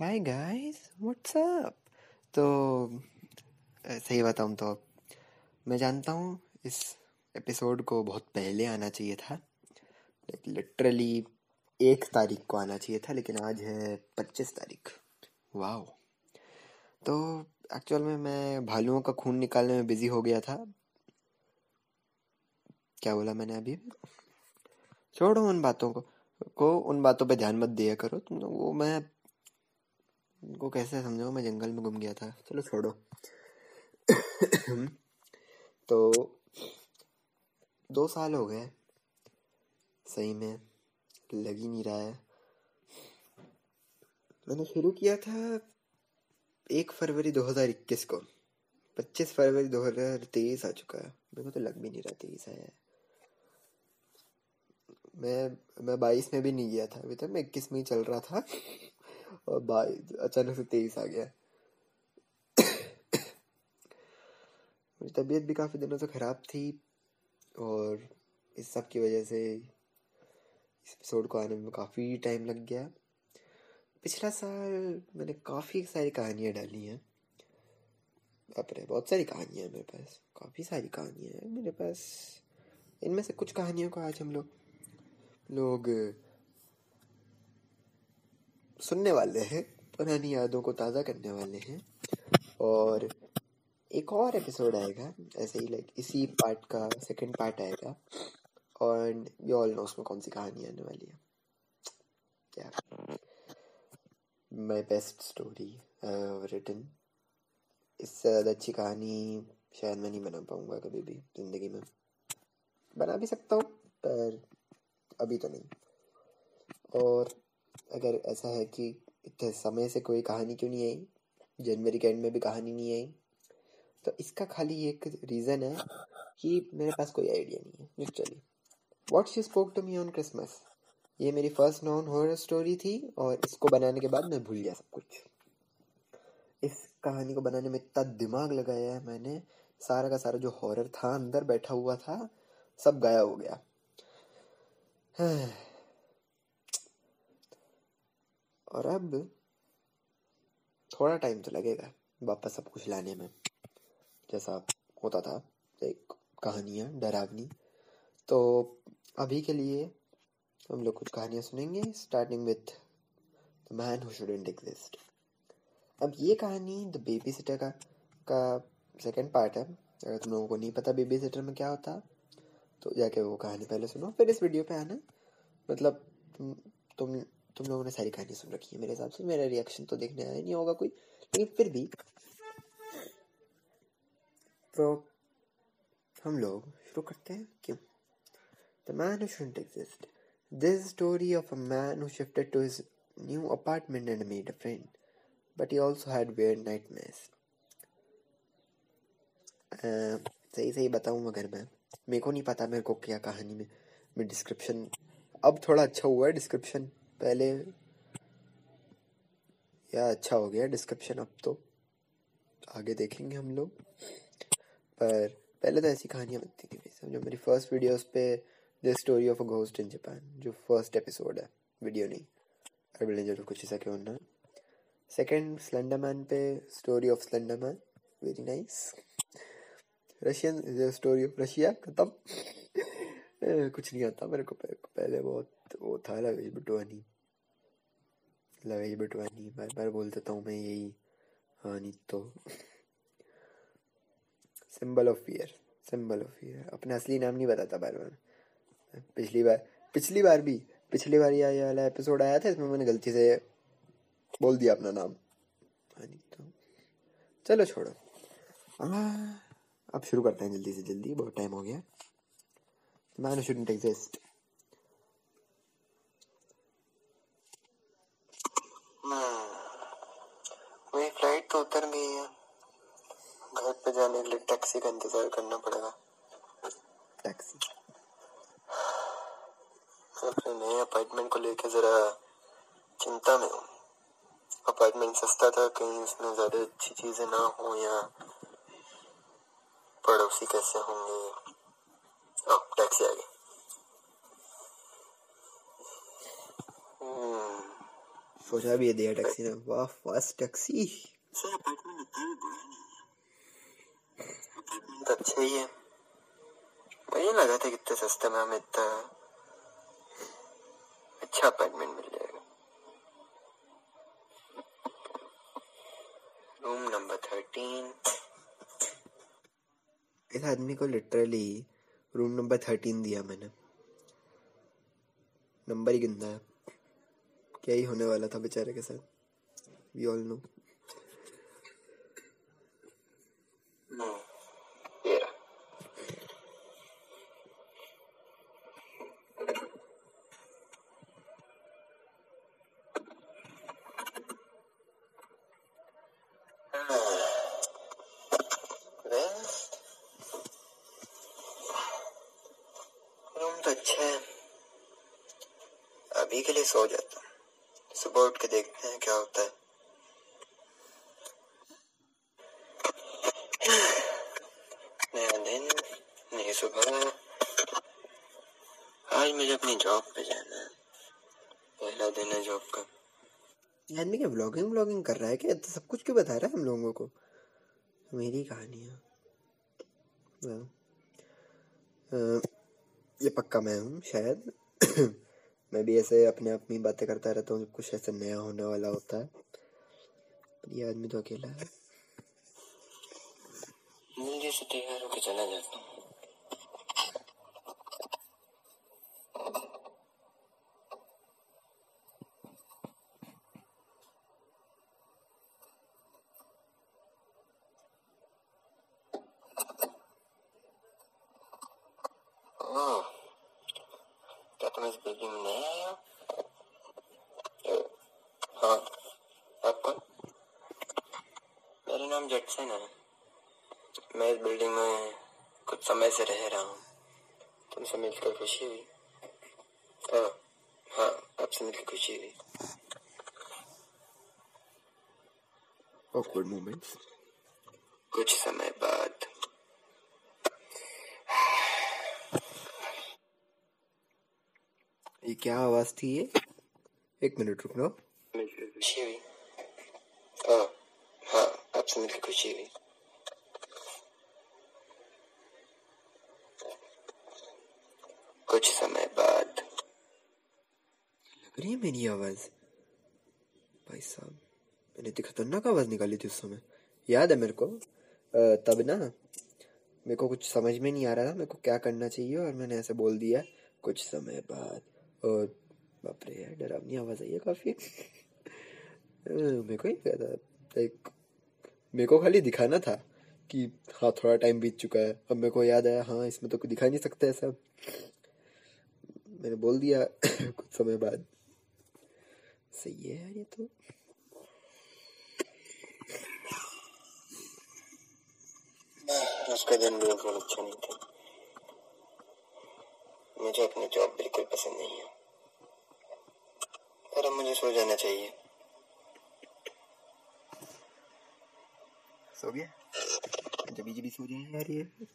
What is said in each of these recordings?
Hi guys what's up तो सही बताऊँ तो मैं जानता हूँ इस एपिसोड को बहुत पहले आना चाहिए था। लिटरली एक तारीख को आना चाहिए था, लेकिन आज है पच्चीस तारीख। वाह तो एक्चुअल में मैं भालुओं का खून निकालने में बिज़ी हो गया था। क्या बोला मैंने अभी? छोड़ो उन बातों को को उन बातों पे ध्यान मत दिया करो। तुम वो मैं उनको कैसे समझाऊँ? मैं जंगल में घूम गया था। चलो छोड़ो। तो दो साल हो गए। सही में लग ही नहीं रहा है। मैंने शुरू किया था एक फरवरी 2021 को। 25 फरवरी 2023 आ चुका है। मेरे को तो लग भी नहीं रहा तेईस आया है। मैं मैं बाईस में भी नहीं गया था। अभी तक मैं इक्कीस में ही चल रहा था। और भाई अचानक से तेईस आ गया। मेरी तबीयत भी काफ़ी दिनों से ख़राब थी और इस सब की वजह से इस एपिसोड को आने में काफ़ी टाइम लग गया। पिछला साल मैंने काफ़ी सारी कहानियाँ डाली हैं। रे बहुत सारी कहानियाँ मेरे पास, काफ़ी सारी कहानियाँ हैं। मेरे पास, इनमें से कुछ कहानियों को आज हम लोग लोग सुनने वाले हैं, पुरानी यादों को ताज़ा करने वाले हैं। और एक और एपिसोड आएगा, ऐसे ही लाइक इसी पार्ट का सेकंड पार्ट आएगा। और यू ऑल नो उसमें कौन सी कहानी आने वाली है। क्या? माई बेस्ट स्टोरी रिटन इससे ज़्यादा अच्छी कहानी शायद मैं नहीं बना पाऊँगा कभी भी ज़िंदगी में। बना भी सकता हूँ, पर अभी तो नहीं। और अगर ऐसा है कि इतने समय से कोई कहानी क्यों नहीं आई? जनवरी के एंड में भी कहानी नहीं आई। तो इसका खाली एक रीज़न है कि मेरे पास कोई आइडिया नहीं है literally what she spoke to me on Christmas ये मेरी फ़र्स्ट नॉन हॉरर स्टोरी थी और इसको बनाने के बाद मैं भूल गया सब कुछ। इस कहानी को बनाने में इतना दिमाग लगाया है मैंने। सारा का सारा जो हॉरर था, अंदर बैठा हुआ था, सब गाया हो गया। और अब थोड़ा टाइम तो लगेगा वापस सब कुछ लाने में। जैसा होता था, एक कहानियाँ, डरावनी। तो अभी के लिए हम लोग कुछ कहानियाँ सुनेंगे starting with the man who shouldn't exist अब ये कहानी द बेबी सिटर का का सेकंड पार्ट है। अगर तुम लोगों को नहीं पता बेबी सिटर में क्या होता तो जाके वो कहानी पहले सुनो। फिर इस वीडियो पे आना। मतलब तुम तुम तुम लोगों ने सारी कहानी सुन रखी है मेरे हिसाब से। मेरा रिएक्शन तो देखने आया नहीं होगा कोई, लेकिन फिर भी तो हम लोग शुरू करते हैं। क्यों? The man who shouldn't exist this story of a man who shifted to his new apartment and made a friend but he also had weird nightmares सही सही बताऊँ अगर मैं। मेरे को नहीं पता मेरे को क्या कहानी में, मैं डिस्क्रिप्शन अब थोड़ा अच्छा हुआ है डिस्क्रिप्शन पहले या अच्छा हो गया डिस्क्रिप्शन अब तो। आगे देखेंगे हम लोग। पर पहले तो ऐसी कहानियाँ बनती थी समझो मेरी फ़र्स्ट वीडियोस पे the story of a ghost in Japan जो फ़र्स्ट एपिसोड है वीडियो नहीं। अरे बिल्डिंग ज़रूर कुछ ऐसा क्यों ना। सेकंड स्लेंडरमैन पे story of Slenderman very nice Russian story of Russia खत्म। कुछ नहीं आता मेरे को पहले बहुत। वो था लवेश बटवानी। लवेश बटवानी, बार बार बोल देता हूँ मैं यही। हाँ नहीं तो। Symbol of fear symbol of fear अपना असली नाम नहीं बताता बार बार। पिछली बार पिछली बार भी, पिछली बार ये वाला एपिसोड आया था, इसमें मैंने गलती से बोल दिया अपना नाम। हाँ नहीं तो। चलो छोड़ो। अब शुरू करते हैं जल्दी से जल्दी, बहुत टाइम हो गया। Man shouldn't exist. मेरी फ़्लाइट तो उतर गई है। घर पे जाने के लिए टैक्सी का इंतज़ार करना पड़ेगा। टैक्सी अपने नए अपार्टमेंट को लेकर जरा चिंता में हूँ। अपार्टमेंट सस्ता था कहीं उसमें ज़्यादा अच्छी चीज़ें ना हो या पड़ोसी कैसे होंगे। टैक्सी आ गई। सोचा भी है दिया टैक्सी ने। वाह फास्ट टैक्सी। अपार्टमेंट तो अच्छा ही है। मुझे लगा था कितने सस्ते में हमें इतना अच्छा अपार्टमेंट मिल जाएगा। रूम नंबर थर्टीन इस आदमी को लिटरली रूम नंबर थर्टीन दिया मैंने। नंबर ही गिनता है। क्या ही होने वाला था बेचारे के साथ। वी ऑल नो ये रहा रूम तो अच्छा है अभी के लिए सो जाता हूँ सुबह उठ के देखते हैं क्या होता है नया दिन नई सुबह आज मुझे अपनी जॉब पे जाना है पहला दिन है जॉब का व्लॉगिंग व्लॉगिंग कर रहा है क्या? तो सब कुछ क्यों बता रहा है हम लोगों को? मेरी कहानी है। ये पक्का मैं हूँ, शायद। मैं भी ऐसे अपने आप में बातें करता रहता हूँ, जब कुछ ऐसा नया होने वाला होता है। ये आदमी तो अकेला है। जल्दी से तैयार होकर चला जाता हूँ ओह, क्या तुम इस बिल्डिंग में नए आए हो अ, हाँ आप कौन मेरा नाम जटसन है मैं इस बिल्डिंग में कुछ समय से रह रहा हूँ तुमसे मिलकर खुशी हुई। ओह, हाँ आपसे मिलकर खुशी हुई। Awkward moments. कुछ समय बाद। ये क्या आवाज़ थी ये? एक मिनट रुकना। खुशी हुई। ओह, हाँ आपसे मिलकर खुशी हुई कुछ समय बाद लग रही है मेरी आवाज़। भाई साहब, मैंने इतनी खतरनाक आवाज़ निकाली थी उस समय। याद है मेरे को तब ना मेरे को कुछ समझ में नहीं आ रहा था मेरे को क्या करना चाहिए और मैंने ऐसे बोल दिया, कुछ समय बाद। और बाप रे, यार, डरावनी आवाज़ आई है काफ़ी। मेरे को ही था। लाइक, मेरे को खाली दिखाना था कि हाँ थोड़ा टाइम बीत चुका है। अब मेरे को याद आया हाँ इसमें तो दिखा नहीं सकता है सब मैंने बोल दिया, कुछ समय बाद। सही है यार ये तो। उसका दिन बिल्कुल अच्छा नहीं था। मुझे अपनी जॉब बिल्कुल पसंद नहीं है। पर अब मुझे सो जाना चाहिए। सो गया? जब जब सो जाए यार ये फिर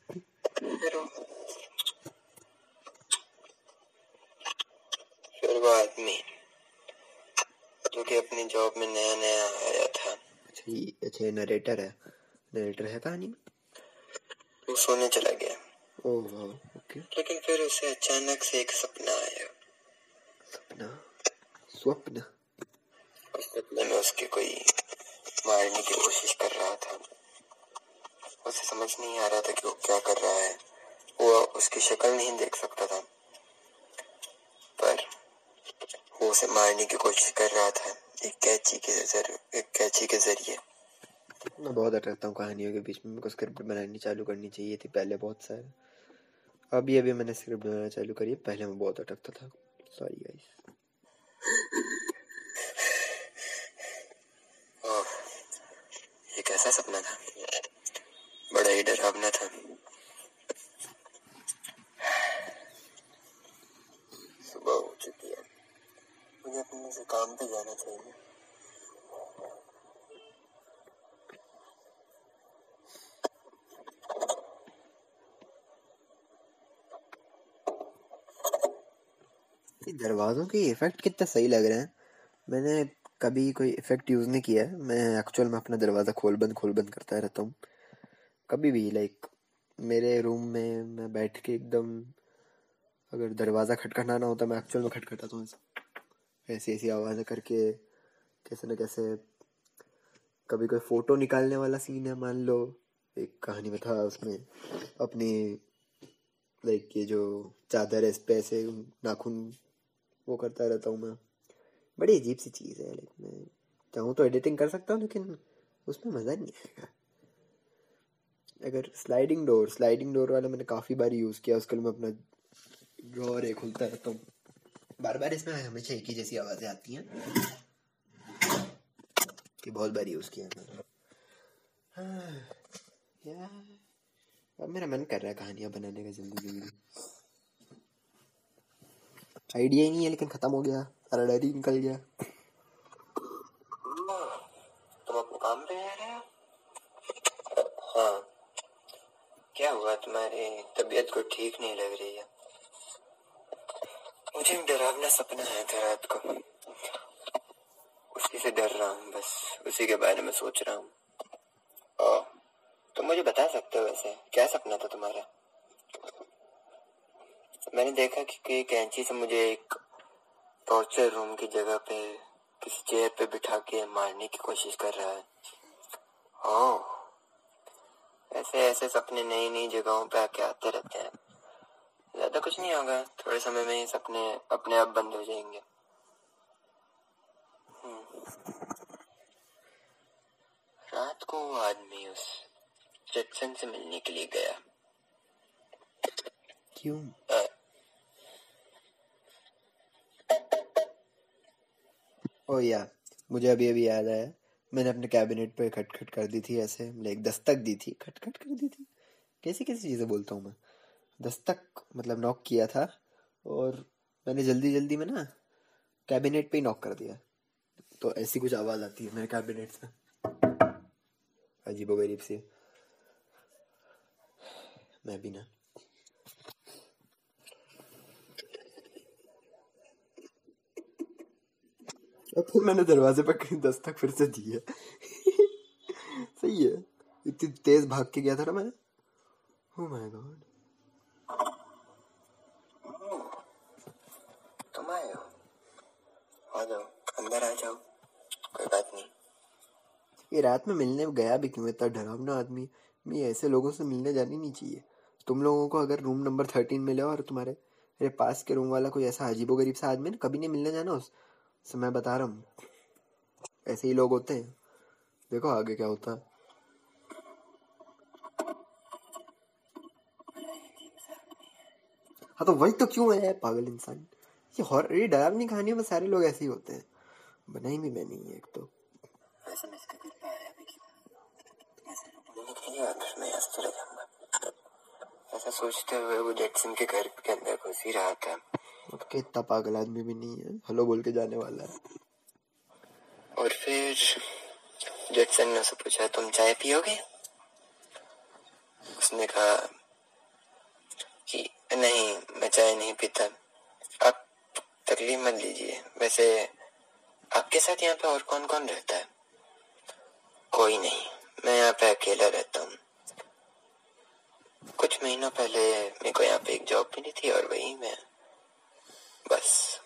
फिर वो आदमी जो कि अपनी जॉब में नया नया आया था। अच्छा ये अच्छा ये नरेटर है। नरेटर है कहानी में? वो सोने चला गया। ओह वाह ओके। लेकिन फिर उसे अचानक से एक सपना आया। सपना? स्वप्न? उस सपने में उसके कोई मारने की कोशिश कर रहा था। उसे समझ नहीं आ रहा था कि वो क्या कर रहा है। वो उसकी शक्ल नहीं देख सकता था पर वो उसे मारने की कोशिश कर रहा था एक कैची के ज़रिए एक कैची के ज़रिए। मैं बहुत अटकता हूँ कहानियों के बीच में मेरे को स्क्रिप्ट बनानी चालू करनी चाहिए थी पहले बहुत सारे। अभी अभी मैंने स्क्रिप्ट बनाना चालू करी है पहले मैं बहुत अटकता था। सॉरी गाइस ओह, ये कैसा सपना था? बड़ा ही डरावना था सुबह हो चुकी है मुझे अपने से काम पे जाना चाहिए। दरवाजों के इफ़ेक्ट कितना सही लग रहे हैं? मैंने कभी कोई इफ़ेक्ट यूज़ नहीं किया है। मैं एक्चुअल में अपना दरवाज़ा खोल बंद खोल बंद करता रहता हूँ। कभी भी लाइक मेरे रूम में मैं बैठ के एकदम अगर दरवाज़ा खटखटाना हो तो मैं एक्चुअल में खटखटाता हूँ ऐसी। ऐसी ऐसी आवाज़ें करके कैसे न कैसे कभी कोई फ़ोटो निकालने वाला सीन है, मान लो, एक कहानी में था उसमें, अपनी लाइक ये जो चादर है, इस ऐसे नाखून वो करता रहता हूँ मैं। बड़ी अजीब सी चीज़ है लाइक मैं चाहूँ तो एडिटिंग कर सकता हूँ, लेकिन उसमें मज़ा नहीं आएगा। अगर स्लाइडिंग डोर स्लाइडिंग डोर वाला मैंने काफ़ी बार यूज़ किया, उसके लिए मैं अपना ड्रॉर एक खुलता रहता हूँ। बार बार इसमें हमेशा एक ही जैसी आवाज़ें आती हैं कि बहुत बार यूज़ किया मैंने अब मेरा मन कर रहा है कहानियाँ बनाने का जल्दी जल्दी आइडिया ही नहीं है, लेकिन ख़त्म हो गया। सारा डर ही निकल गया। तुम अपने काम पे रहे हो? हाँ। क्या हुआ? तुम्हारी तबीयत को ठीक नहीं लग रही है। डरावना सपना है था रात को। उसी से डर रहा हूँ बस। उसी के बारे में सोच रहा हूँ। तुम मुझे बता सकते हो वैसे? क्या सपना था तुम्हारा? मैंने देखा कि कोई कैंची से मुझे एक टॉर्चर रूम की जगह पे, किसी चेयर पे बिठा के मारने की कोशिश कर रहा है। ओह ऐसे ऐसे सपने नई नई जगहों पे आके आते रहते हैं। ज़्यादा कुछ नहीं होगा। थोड़े समय में ही सपने अपने आप बंद हो जाएँगे। हम्म। रात को वो आदमी उस जैक्सन से मिलने के लिए गया। क्यों? आ, ओ या मुझे अभी अभी याद आया। मैंने अपने कैबिनेट पे खटखट कर दी थी ऐसे लाइक दस्तक दी थी। खटखट कर दी थी? कैसी कैसी चीज़ें बोलता हूँ मैं? दस्तक मतलब नॉक किया था और मैंने जल्दी जल्दी में ना कैबिनेट पे ही नॉक कर दिया। तो ऐसी कुछ आवाज़ आती है मेरे कैबिनेट से। अजीबो गरीब सी। मैं भी ना। और फिर मैंने दरवाजे पर कहीं दस्तक फिर से दी है। सही है। इतनी तेज भाग के गया था ना मैं। ओह माय गॉड तुम आए हो आ जाओ, अंदर आ जाओ, कोई बात नहीं। ये रात में मिलने गया भी क्यों? इतना डरावना आदमी। मैं ऐसे लोगों से मिलने जानी नहीं चाहिए। तुम लोगों को अगर रूम नंबर थर्टीन मिले और तुम्हारे मेरे पास के रूम वाला कोई ऐसा अजीबो गरीब सा आदमी ना, कभी नहीं मिलने जाना उस। से मैं बता रहा हूँ। ऐसे ही लोग होते हैं। देखो आगे क्या होता है। हाँ तो वही तो क्यों है, पागल इंसान? ये हॉरर ये डरावनी कहानियों में सारे लोग ऐसे ही होते हैं। बनाई भी मैंने ही एक तो। ऐसे सोचते हुए वो जेटसन के घर के अंदर घुस ही रहा था। ओके इतना पागल आदमी भी नहीं है। हेलो बोल के जाने वाला है। और फिर जेटसन ने उसे पूछा तुम चाय पियोगे? उसने कहा कि नहीं मैं चाय नहीं पीता। तकलीफ़ मत लीजिए। वैसे आपके साथ यहाँ पे और कौन कौन रहता है? कोई नहीं, मैं यहाँ पे अकेला रहता हूँ। कुछ महीनों पहले मेरे को यहाँ पे एक जॉब मिली थी और वही मैं बस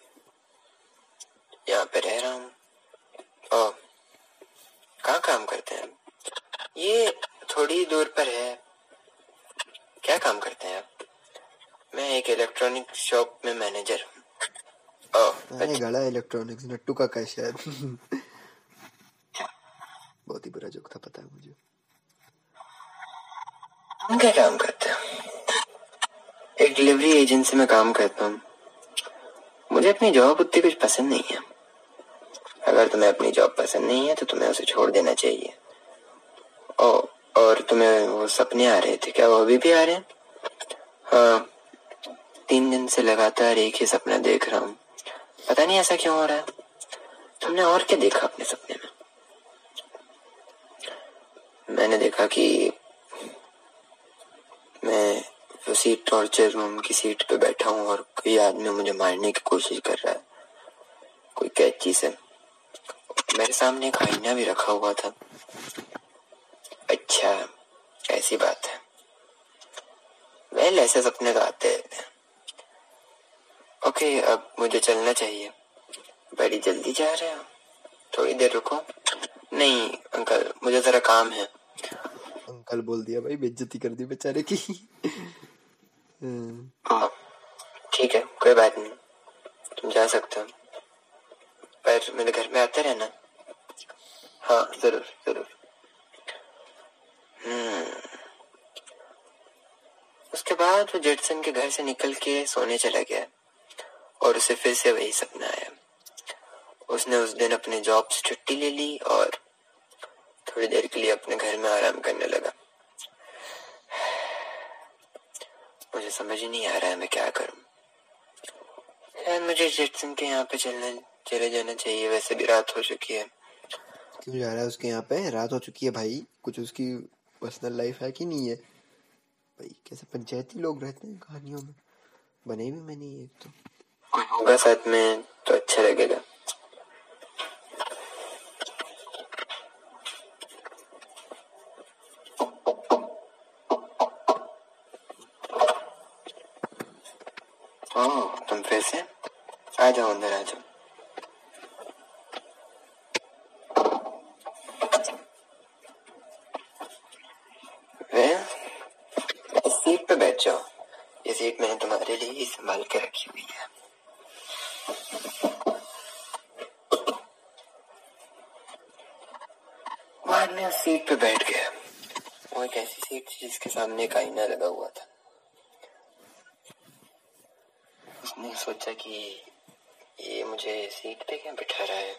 यहाँ पे रह रहा हूँ। और कहाँ काम करते हैं? ये थोड़ी दूर पर है। क्या काम करते हैं आप? मैं एक इलेक्ट्रॉनिक शॉप में मैनेजर हूँ। ओह, गड़ा इलेक्ट्रॉनिक्स नट्टू का का शायद। बहुत ही बुरा जोक था पता है मुझे। तुम क्या काम करते हो? एक डिलीवरी एजेंसी में काम करता हूँ। मुझे अपनी जॉब उतनी कुछ पसंद नहीं है। अगर तुम्हें अपनी जॉब पसंद नहीं है तो तुम्हें उसे छोड़ देना चाहिए। ओ, और तुम्हें वो सपने आ रहे थे क्या वो अभी भी आ रहे हैं? हाँ तीन दिन से लगातार एक ही सपना देख रहा हूँ। पता नहीं ऐसा क्यों हो रहा है। तुमने और क्या देखा अपने सपने में? मैंने देखा कि मैं उसी टॉर्चर रूम की सीट पे बैठा हूँ और कोई आदमी मुझे मारने की कोशिश कर रहा है। कोई कैची से मेरे सामने एक आईना भी रखा हुआ था। अच्छा ऐसी बात है। वेल ऐसे सपने तो आते रहते हैं। ओके अब मुझे चलना चाहिए। बड़ी जल्दी जा रहे हो? थोड़ी देर रुको। नहीं अंकल मुझे जरा काम है। अंकल बोल दिया भाई बेइज्जती कर दी बेचारे की। हाँ, ठीक है कोई बात नहीं। तुम जा सकते हो। पर मेरे घर में आते रहना। हाँ ज़रूर ज़रूर। हम्म। उसके बाद वो जेटसन के घर से निकल के सोने चला गया। और उसे फिर से वही सपना आया। उसने उस दिन अपने जॉब से छुट्टी ले ली और थोड़ी देर के लिए अपने घर में आराम करने लगा। मुझे समझ ही नहीं आ रहा है मैं क्या करूँ। शायद मुझे जेटसन के यहाँ पे चलना, चले जाना चाहिए, वैसे भी रात हो चुकी है। क्यों जा रहा है उसके यहाँ पे? रात हो चुकी है भाई। कुछ उसकी पर्सनल लाइफ है कि नहीं है? भाई, कैसे पंचायती लोग रहते हैं कहानियों में? बने भी मैंने ये तो। कोई होगा साथ में तो अच्छा लगेगा तुम फिर से? आ जाओ अंदर, आ जाओ। सीट पे बैठ जाओ। ये सीट मैंने तुम्हारे लिए ही संभाल के रखी हुई है वो आदमी उस सीट पे बैठ गया वो सीट थी जिसके सामने एक आईना लगा हुआ था। उसने सोचा कि ये मुझे सीट पे क्या बिठा रहा है?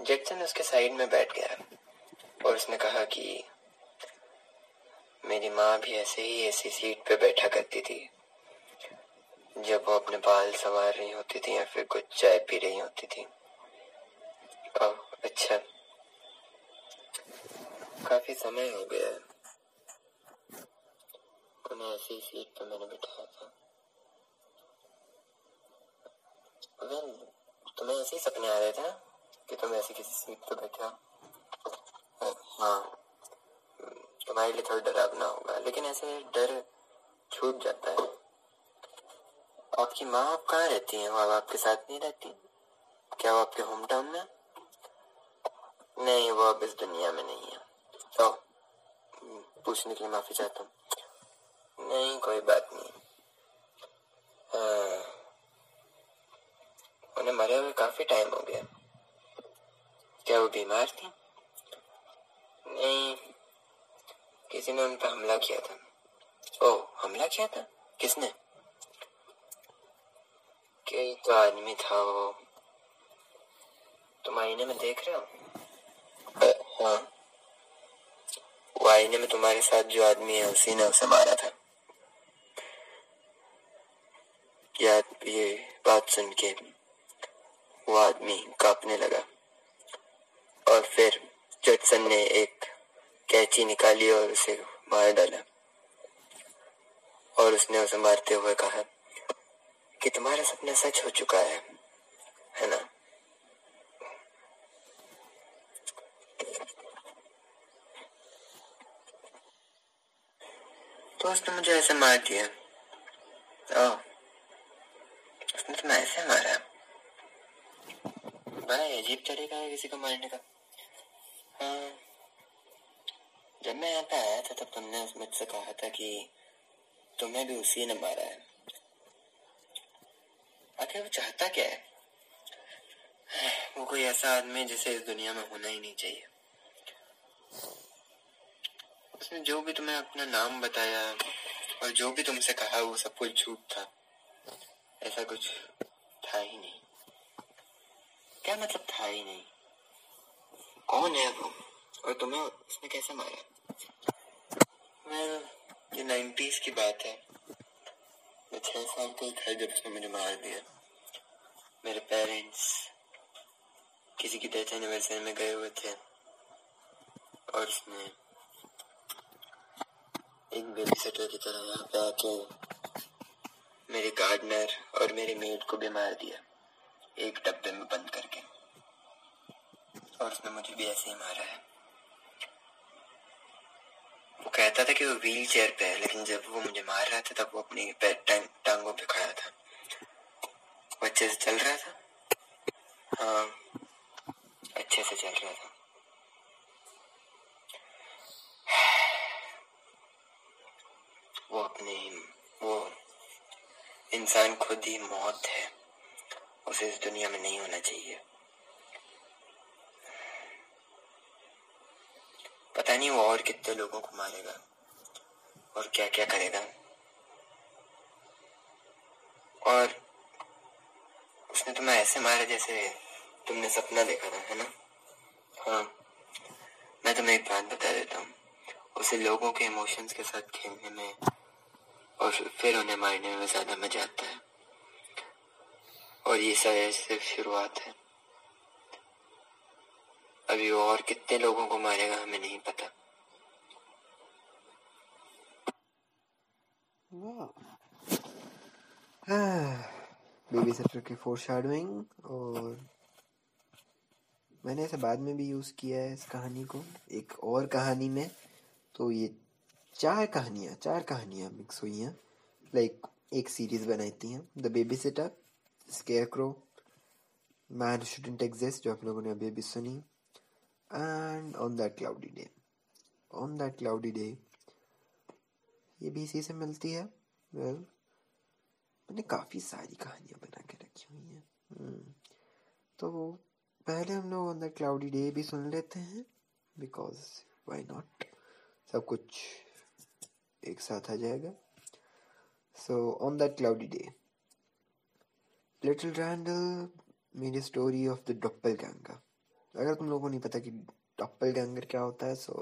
जैक्सन उसके साइड में बैठ गया और उसने कहा कि मेरी माँ भी ऐसे ही ऐसी सीट पे बैठा करती थी, जब वो अपने बाल संवार रही होती थी या फिर कुछ चाय पी रही होती थी। अच्छा काफ़ी समय हो गया है। उन्हें ऐसी सीट पे मैंने बिठाया था। वेल तुम्हें ऐसे ही सपने आ रहे थे कि तुम ऐसी किसी सीट पे बैठे हो? हाँ। तुम्हारे लिए थोड़ा डरावना होगा, लेकिन ऐसे डर छूट जाता है। आपकी माँ आप कहाँ रहती हैं? वो आपके साथ नहीं रहती? क्या वो आपके होम टाउन में? नहीं, वो अब इस दुनिया में नहीं है। तो पूछने के लिए माफ़ी चाहता हूँ। नहीं, कोई बात नहीं। उन्हें मरे हुए काफ़ी टाइम हो गया। क्या वो बीमार थी? नहीं, किसी ने उन पर हमला किया था। ओ हमला किया था? किसने? कोई तो आदमी था वो। तुम आईने में देख रहे हो? हाँ। वो आईने में तुम्हारे साथ जो आदमी है, उसी ने उसे मारा था। याद ये बात सुन के वो आदमी कांपने लगा? और फिर जटसन ने एक कैची निकाली और उसे मार डाला। और उसने उसे मारते हुए कहा कि तुम्हारा सपना सच हो चुका है है ना? तो उसने मुझे ऐसे मार दिया ओह उसने तुम्हें ऐसे मारा बड़ा अजीब तरीका है किसी को मारने का हाँ जब मैं यहाँ पे आया था तब तुमने मुझसे कहा था कि तुम्हें भी उसी ने मारा है आखिर वो चाहता क्या है वो कोई ऐसा आदमी जिसे इस दुनिया में होना ही नहीं चाहिए उसने जो भी तुम्हें अपना नाम बताया और जो भी तुमसे कहा वो सब कुछ झूठ था। ऐसा कुछ था ही नहीं। क्या मतलब था ही नहीं? कौन है वो? और तुम्हें उसने कैसे मारा? Well, ये नाइन्टीज की बात है। मैं छह साल का ही था जब उसने मुझे मार दिया। मेरे पेरेंट्स किसी की डेथ एनिवर्सरी में गए हुए थे और उसने एक बेबी सेटर की तरह यहाँ पे आके मेरे गार्डनर और मेरे मेड को भी मार दिया, एक डब्बे में बंद करके। और उसने मुझे भी ऐसे ही मारा है। वो कहता था कि वो व्हील चेयर पे है, लेकिन जब वो मुझे मार रहा था, तब वो अपनी टांगों पे खड़ा था। वो अच्छे से चल रहा था? हाँ अच्छे से चल रहा था। वो अपने, वो इंसान खुद ही मौत है। उसे इस दुनिया में नहीं होना चाहिए। पता नहीं वो और कितने लोगों को मारेगा और क्या क्या करेगा। और उसने तुम्हें ऐसे मारा जैसे तुमने सपना देखा था, है ना? हाँ। मैं तुम्हें एक बात बता देता हूँ। उसे लोगों के इमोशंस के साथ खेलने में और फिर उन्हें मारने में ज़्यादा मज़ा आता है। और ये शायद सिर्फ़ शुरुआत है। अभी और कितने लोगों को मारेगा हमें नहीं पता। बेबी सेटर की फोर शेडोइंग और मैंने इसे बाद में भी यूज़ किया है इस कहानी को, एक और कहानी में। तो ये चार कहानियाँ चार कहानियाँ मिक्स हुई हैं। लाइक एक सीरीज़ बनाई थी हैं। The babysitter scarecrow man shouldn't exist जो आप लोगों ने अभी अभी सुनी। And on that cloudy day on that cloudy day ये भी इसी से मिलती है। वेल well, मैंने काफ़ी सारी कहानियाँ बना के रखी हुई हैं। Hmm. तो पहले हम लोग ऑन दैट क्लाउडी डे भी सुन लेते हैं। बिकॉज़ वाई नॉट सब कुछ एक साथ आ जाएगा। So on that cloudy day little Randall मेरी story of the doppelganger अगर तुम लोगों को नहीं पता कि डॉप्पल गैंगर क्या होता है सो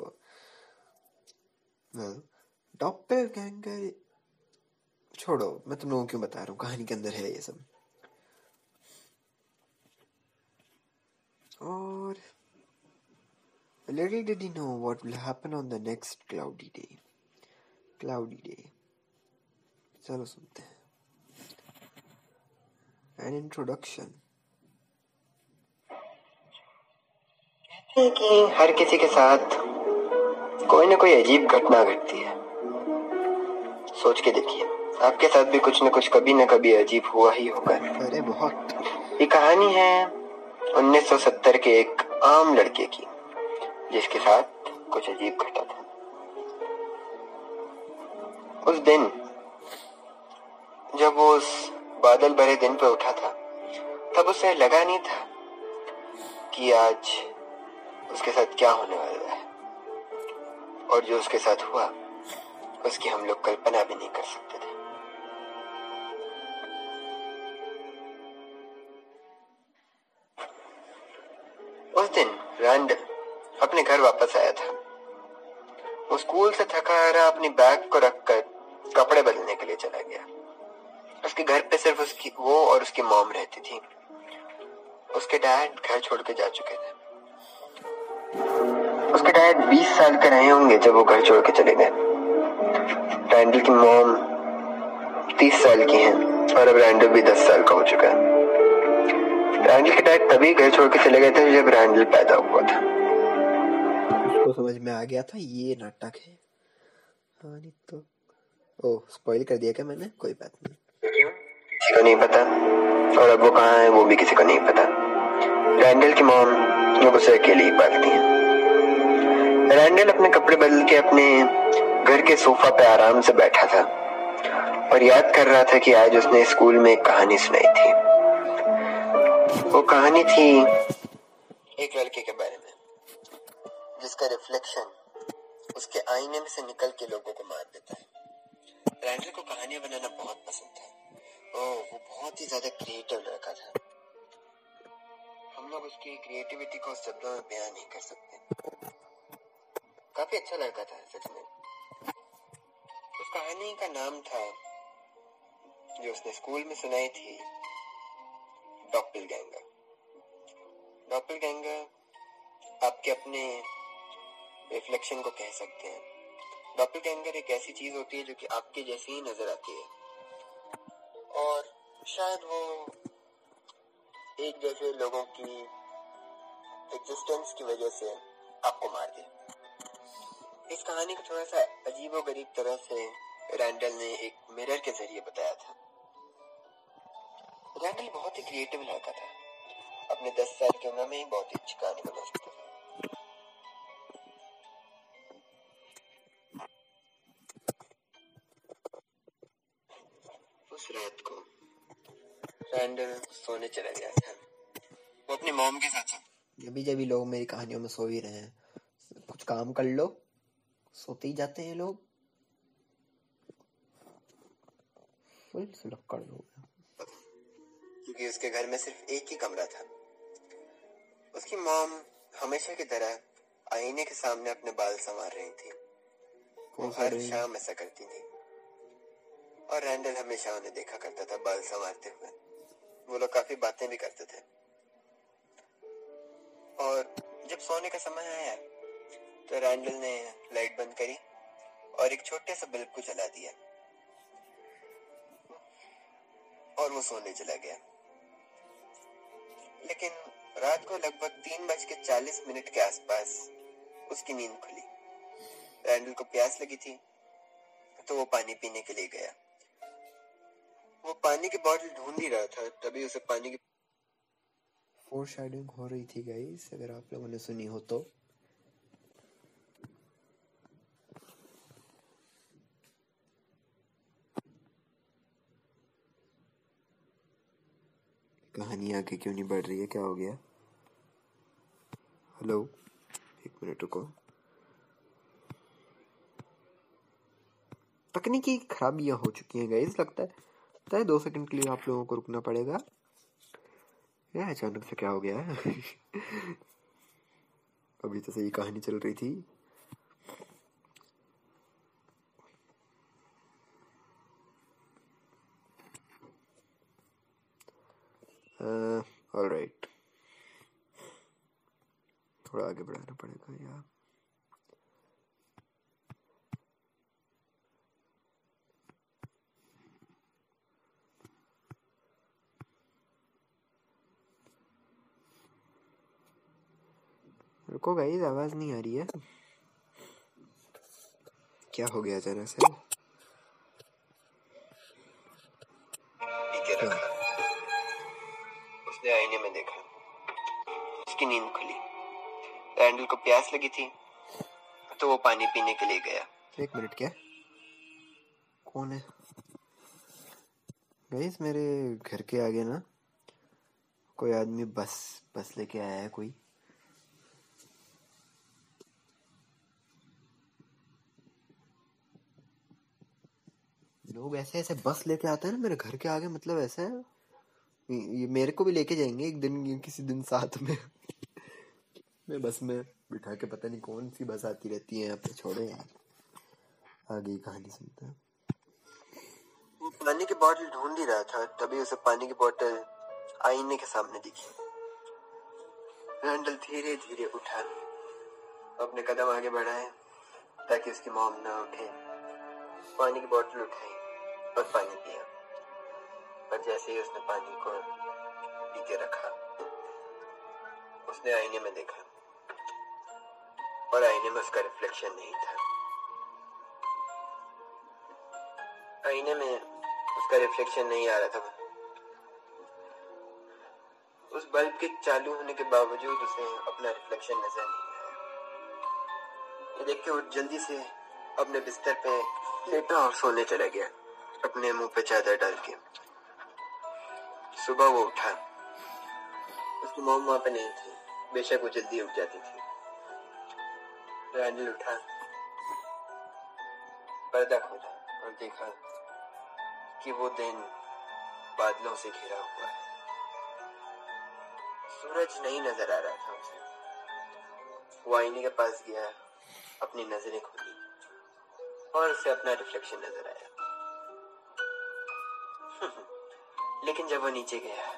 वेल डॉप्पल गैंगर छोड़ो, मैं तुम लोगों को क्यों बता रहा हूँ? कहानी के अंदर है ये सब। और, little did he know what will happen on the next cloudy day. Cloudy day. चलो सुनते हैं। An introduction. कि हर किसी के साथ कोई ना कोई अजीब घटना घटती है। सोच के देखिए आपके साथ भी कुछ न कुछ कभी न कभी अजीब हुआ ही होगा। अरे बहुत। ये कहानी है 1970 के एक आम लड़के की जिसके साथ कुछ अजीब घटा था। उस दिन, जब वो उस बादल भरे दिन पे उठा था, तब उसे लगा नहीं था कि आज उसके साथ क्या होने वाला है। और जो उसके साथ हुआ, उसकी हम लोग कल्पना भी नहीं कर सकते थे। उस दिन रैंडल अपने घर वापस आया था। वो स्कूल से थका रहा अपनी बैग को रखकर कपड़े बदलने के लिए चला गया। उसके घर पे सिर्फ़ उसकी, वो और उसकी मॉम रहती थी। उसके डैड घर छोड़ के जा चुके थे। उसके डैड 20 साल के रहे होंगे जब वो घर छोड़ के चले गए। रैंडल की मॉम 30 साल की हैं और अब रैंडल भी 10 साल का हो चुका है। रैंडल के डैड तभी घर छोड़ के चले गए थे जब रैंडल पैदा हुआ था। तो समझ में आ गया था, ये नाटक है। हाँ तो ओ स्पॉइल कर दिया क्या मैंने? कोई बात नहीं। किसी को नहीं पता, और अब वो कहाँ है, वो भी किसी को नहीं पता। रैंडल की मॉम लोग उसे अकेले ही पालती हैं। रैंडल अपने कपड़े बदल के अपने घर के सोफा पे आराम से बैठा था, और याद कर रहा था कि आज उसने स्कूल में एक कहानी सुनाई थी। वो कहानी थी एक लड़के के बारे में, जिसका रिफ्लेक्शन उसके आईने में से निकल के लोगों को मार देता है। रैंडल को कहानियाँ बनाना बहुत पसंद था। ओह वो बहुत ही ज़्यादा क्रिएटिव लड़का था। हम लोग उसकी क्रिएटिविटी को शब्दों में बयान नहीं कर सकते। काफ़ी अच्छा लड़का था, सच में। उस कहानी का नाम था, जो उसने स्कूल में सुनाई थी डॉपल गैंगर डॉपल गैंगर आपके अपने रिफ्लेक्शन को कह सकते हैं। डॉपलगैंगर एक ऐसी चीज़ होती है जो कि आपके जैसी ही नज़र आती है। और शायद वो एक जैसे लोगों की एग्जिस्टेंस की वजह से आपको मार दे। इस कहानी को थोड़ा सा अजीब गरीब तरह से रैंडल ने एक मिरर के ज़रिए बताया था। रैंडल बहुत ही क्रिएटिव लड़का था। अपने दस साल की उम्र में ही बहुत ही अच्छी कहानी बना रात को। रैंडल सोने चला गया था। वो अपनी मॉम के साथ था। अभी जब लोग मेरी कहानियों में सो ही रहे हैं। कुछ काम कर लो। सोते ही जाते हैं लोग। फुल सुलक्कड़ लोग क्योंकि उसके घर में सिर्फ़ एक ही कमरा था। उसकी मॉम हमेशा की तरह आईने के सामने अपने बाल संवार रही थी। वो हर शाम ऐसा करती थी। और रैंडल हमेशा उन्हें देखा करता था, बाल संवारते हुए। वो लोग काफ़ी बातें भी करते थे। और जब सोने का समय आया तो रैंडल ने लाइट बंद करी और एक छोटे से बल्ब को जला दिया। और वो सोने चला गया। लेकिन रात को लगभग तीन बज के चालीस मिनट के आसपास उसकी नींद खुली। रैंडल को प्यास लगी थी तो वो पानी पीने के लिए गया। वो पानी की बॉटल ढूंढ ही रहा था, तभी उसे पानी की फोर शेडिंग हो रही थी गाइस अगर आप लोगों ने सुनी हो तो। कहानी आगे क्यों नहीं बढ़ रही है? क्या हो गया? हेलो एक मिनट रुको। तकनीकी खराबियाँ हो चुकी हैं गाइस लगता है। लगता है, दो सेकंड के लिए आप लोगों को रुकना पड़ेगा। अचानक से क्या हो गया अभी तो सही कहानी चल रही थी। ऑलराइट थोड़ा आगे बढ़ाना पड़ेगा यार रुको गाइस आवाज़ नहीं आ रही है। क्या हो गया अचानक से? उसने आईने में देखा। उसकी नींद खुली। रैंडल को प्यास लगी थी तो वो पानी पीने के लिए गया। एक मिनट क्या? कौन है? गाइस मेरे घर के आगे ना कोई आदमी बस बस लेके आया है कोई। लोग ऐसे ऐसे बस लेके आते हैं ना मेरे घर के आगे मतलब ऐसे ये मेरे को भी लेके जाएँगे एक दिन किसी दिन साथ में। मैं बस में बिठा के पता नहीं कौन सी बस आती रहती है यहाँ पे, छोड़ो यार। आगे कहानी सुनते हैं। पानी की बोतल ढूंढ ही रहा था, तभी उसे पानी की बोतल आईने के सामने दिखी। रैंडल धीरे धीरे उठा, अपने कदम आगे बढ़ाए, ताकि उसकी मॉम ना उठे। पानी की बोतल उठाई। और पानी पिया। और जैसे ही उसने पानी को पी के रखा, उसने आईने में देखा। और आईने में उसका रिफ्लेक्शन नहीं था। आईने में उसका रिफ्लेक्शन नहीं आ रहा था। उस बल्ब के चालू होने के बावजूद उसे अपना रिफ्लेक्शन नज़र नहीं आया। देख के वो जल्दी से अपने बिस्तर पे लेटा और सोने चला गया। अपने मुँह पे चादर डाल के। सुबह वो उठा। उसकी मॉम वहाँ पे नहीं थी। बेशक वो जल्दी उठ जाती थी। उठा। पर्दा खोला और देखा कि वो दिन बादलों से घिरा हुआ है। सूरज नहीं नज़र आ रहा था उसे। वो आईने के पास गया, अपनी नज़रें खोली और उसे अपना रिफ्लेक्शन नज़र आया। लेकिन जब वो नीचे गया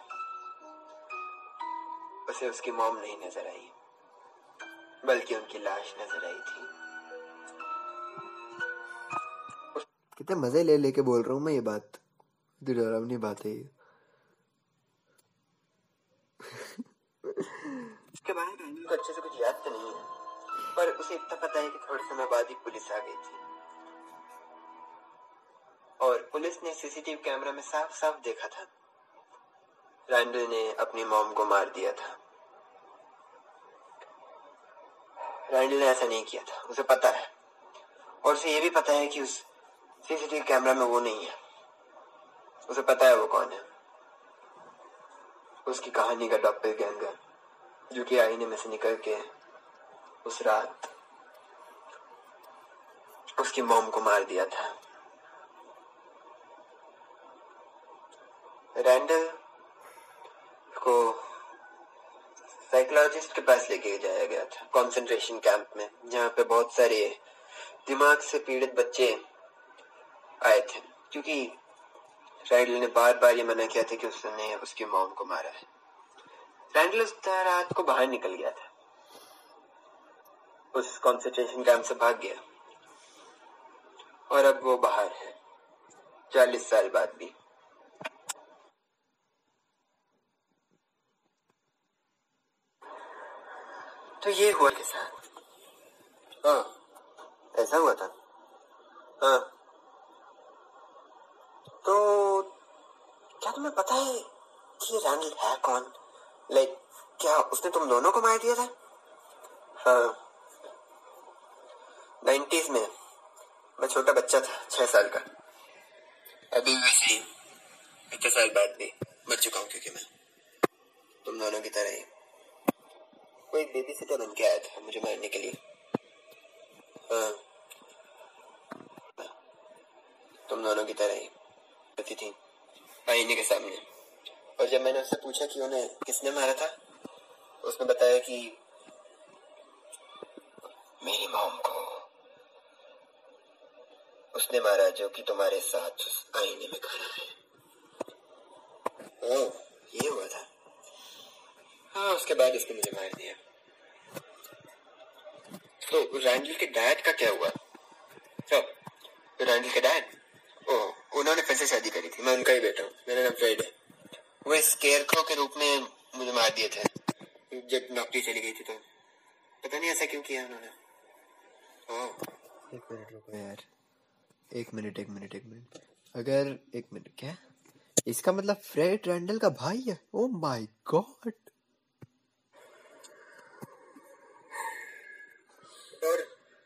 उसे उसकी मॉम नहीं नज़र आई बल्कि उनकी लाश नज़र आई थी। कितने मज़े ले लेके बोल रहा हूँ मैं ये बात। डरावनी बात है ये। उसके बारे में अच्छे से कुछ याद तो नहीं है पर उसे इतना पता है कि थोड़े समय बाद ही पुलिस आ गई थी। और पुलिस ने सीसीटीवी कैमरा में साफ़ साफ़ देखा था। रैंडल ने अपनी मॉम को मार दिया था। रैंडल ने ऐसा नहीं किया था, उसे पता है। और उसे ये भी पता है कि उस सीसीटीवी कैमरा में वो नहीं है। उसे पता है वो कौन है। उसकी कहानी का डॉक्टर गैंगर, जो कि आईने में से निकल के उस रात उसकी मॉम को मार दिया था। रैंडल को साइकोलॉजिस्ट के पास लेके जाया गया था कंसंट्रेशन कैंप में, जहाँ पे बहुत सारे दिमाग से पीड़ित बच्चे आए थे। क्योंकि रैंडल ने बार बार ये मना किया था कि उसने उसकी मॉम को मारा है। रैंडल उस रात को बाहर निकल गया था। उस कंसंट्रेशन कैंप से भाग गया। और अब वो बाहर है, चालीस साल बाद भी। तो ये हुआ के साथ हाँ ऐसा हुआ था। हाँ। तो क्या तुम्हें पता है कि रैंडल है कौन? लाइक क्या उसने तुम दोनों को मार दिया था? हाँ। नाइन्टीज में। मैं छोटा बच्चा था, छह साल का। अभी वैसे ही इतने साल बाद भी मर चुका हूँ क्योंकि मैं तुम दोनों की तरह ही। कोई बेबी सिटर बन के आया था मुझे मारने के लिए। हाँ। तुम दोनों की तरह ही। थी। आईने के सामने। और जब मैंने उससे पूछा कि उन्हें किसने मारा था उसने बताया कि मेरी मॉम को उसने मारा जो कि तुम्हारे साथ उस आईने में खड़ा है। ओ, ये हुआ था। हाँ उसके बाद उसने मुझे मार दिया। तो रैंडल के डैड का क्या हुआ? तो रैंडल के डैड ओ, उन्होंने फिर से शादी करी थी। मैं उनका ही बेटा हूँ। मेरा नाम फ्रेड है। वो स्केयर क्रो के रूप में मुझे मार दिए थे। जब नौकरी चली गई थी तो। पता नहीं ऐसा क्यों किया उन्होंने। एक मिनट, रुको यार। एक मिनट एक मिनट एक मिनट। अगर एक मिनट, क्या? इसका मतलब फ्रेड रैंडल का भाई है? ओ माय गॉड और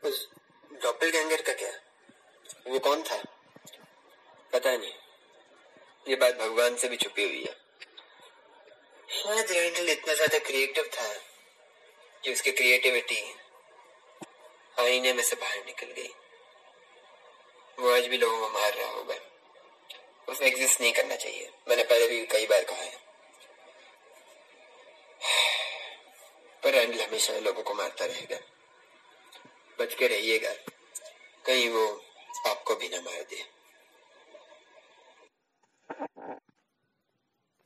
उस डॉपल गैंगर का क्या? वो कौन था? पता नहीं। ये बात भगवान से भी छुपी हुई है। शायद इतना ज़्यादा क्रिएटिव था कि उसकी क्रिएटिविटी आईने में से बाहर निकल गई। वो आज भी लोगों को मार रहा होगा। उसे एग्जिस्ट नहीं करना चाहिए। मैंने पहले भी कई बार कहा है। पर हमेशा लोगों को मारता रहेगा। बच के रहिएगा। कहीं वो आपको भी ना मार दे।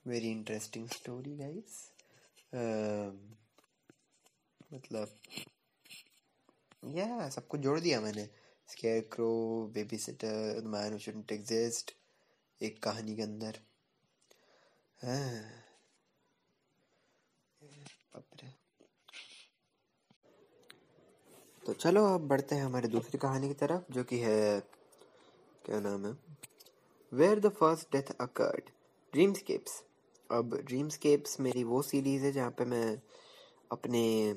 वेरी इंटरेस्टिंग स्टोरी गाइस मतलब या सबको जोड़ दिया मैंने। Scarecrow babysitter man shouldn't exist एक कहानी के अंदर। हाँ बाप रे तो चलो अब बढ़ते हैं हमारी दूसरी कहानी की तरफ़, जो कि है, क्या नाम है? Where the first death occurred dreamscapes अब ड्रीमस्केप्स मेरी वो सीरीज़ है जहाँ पे मैं अपने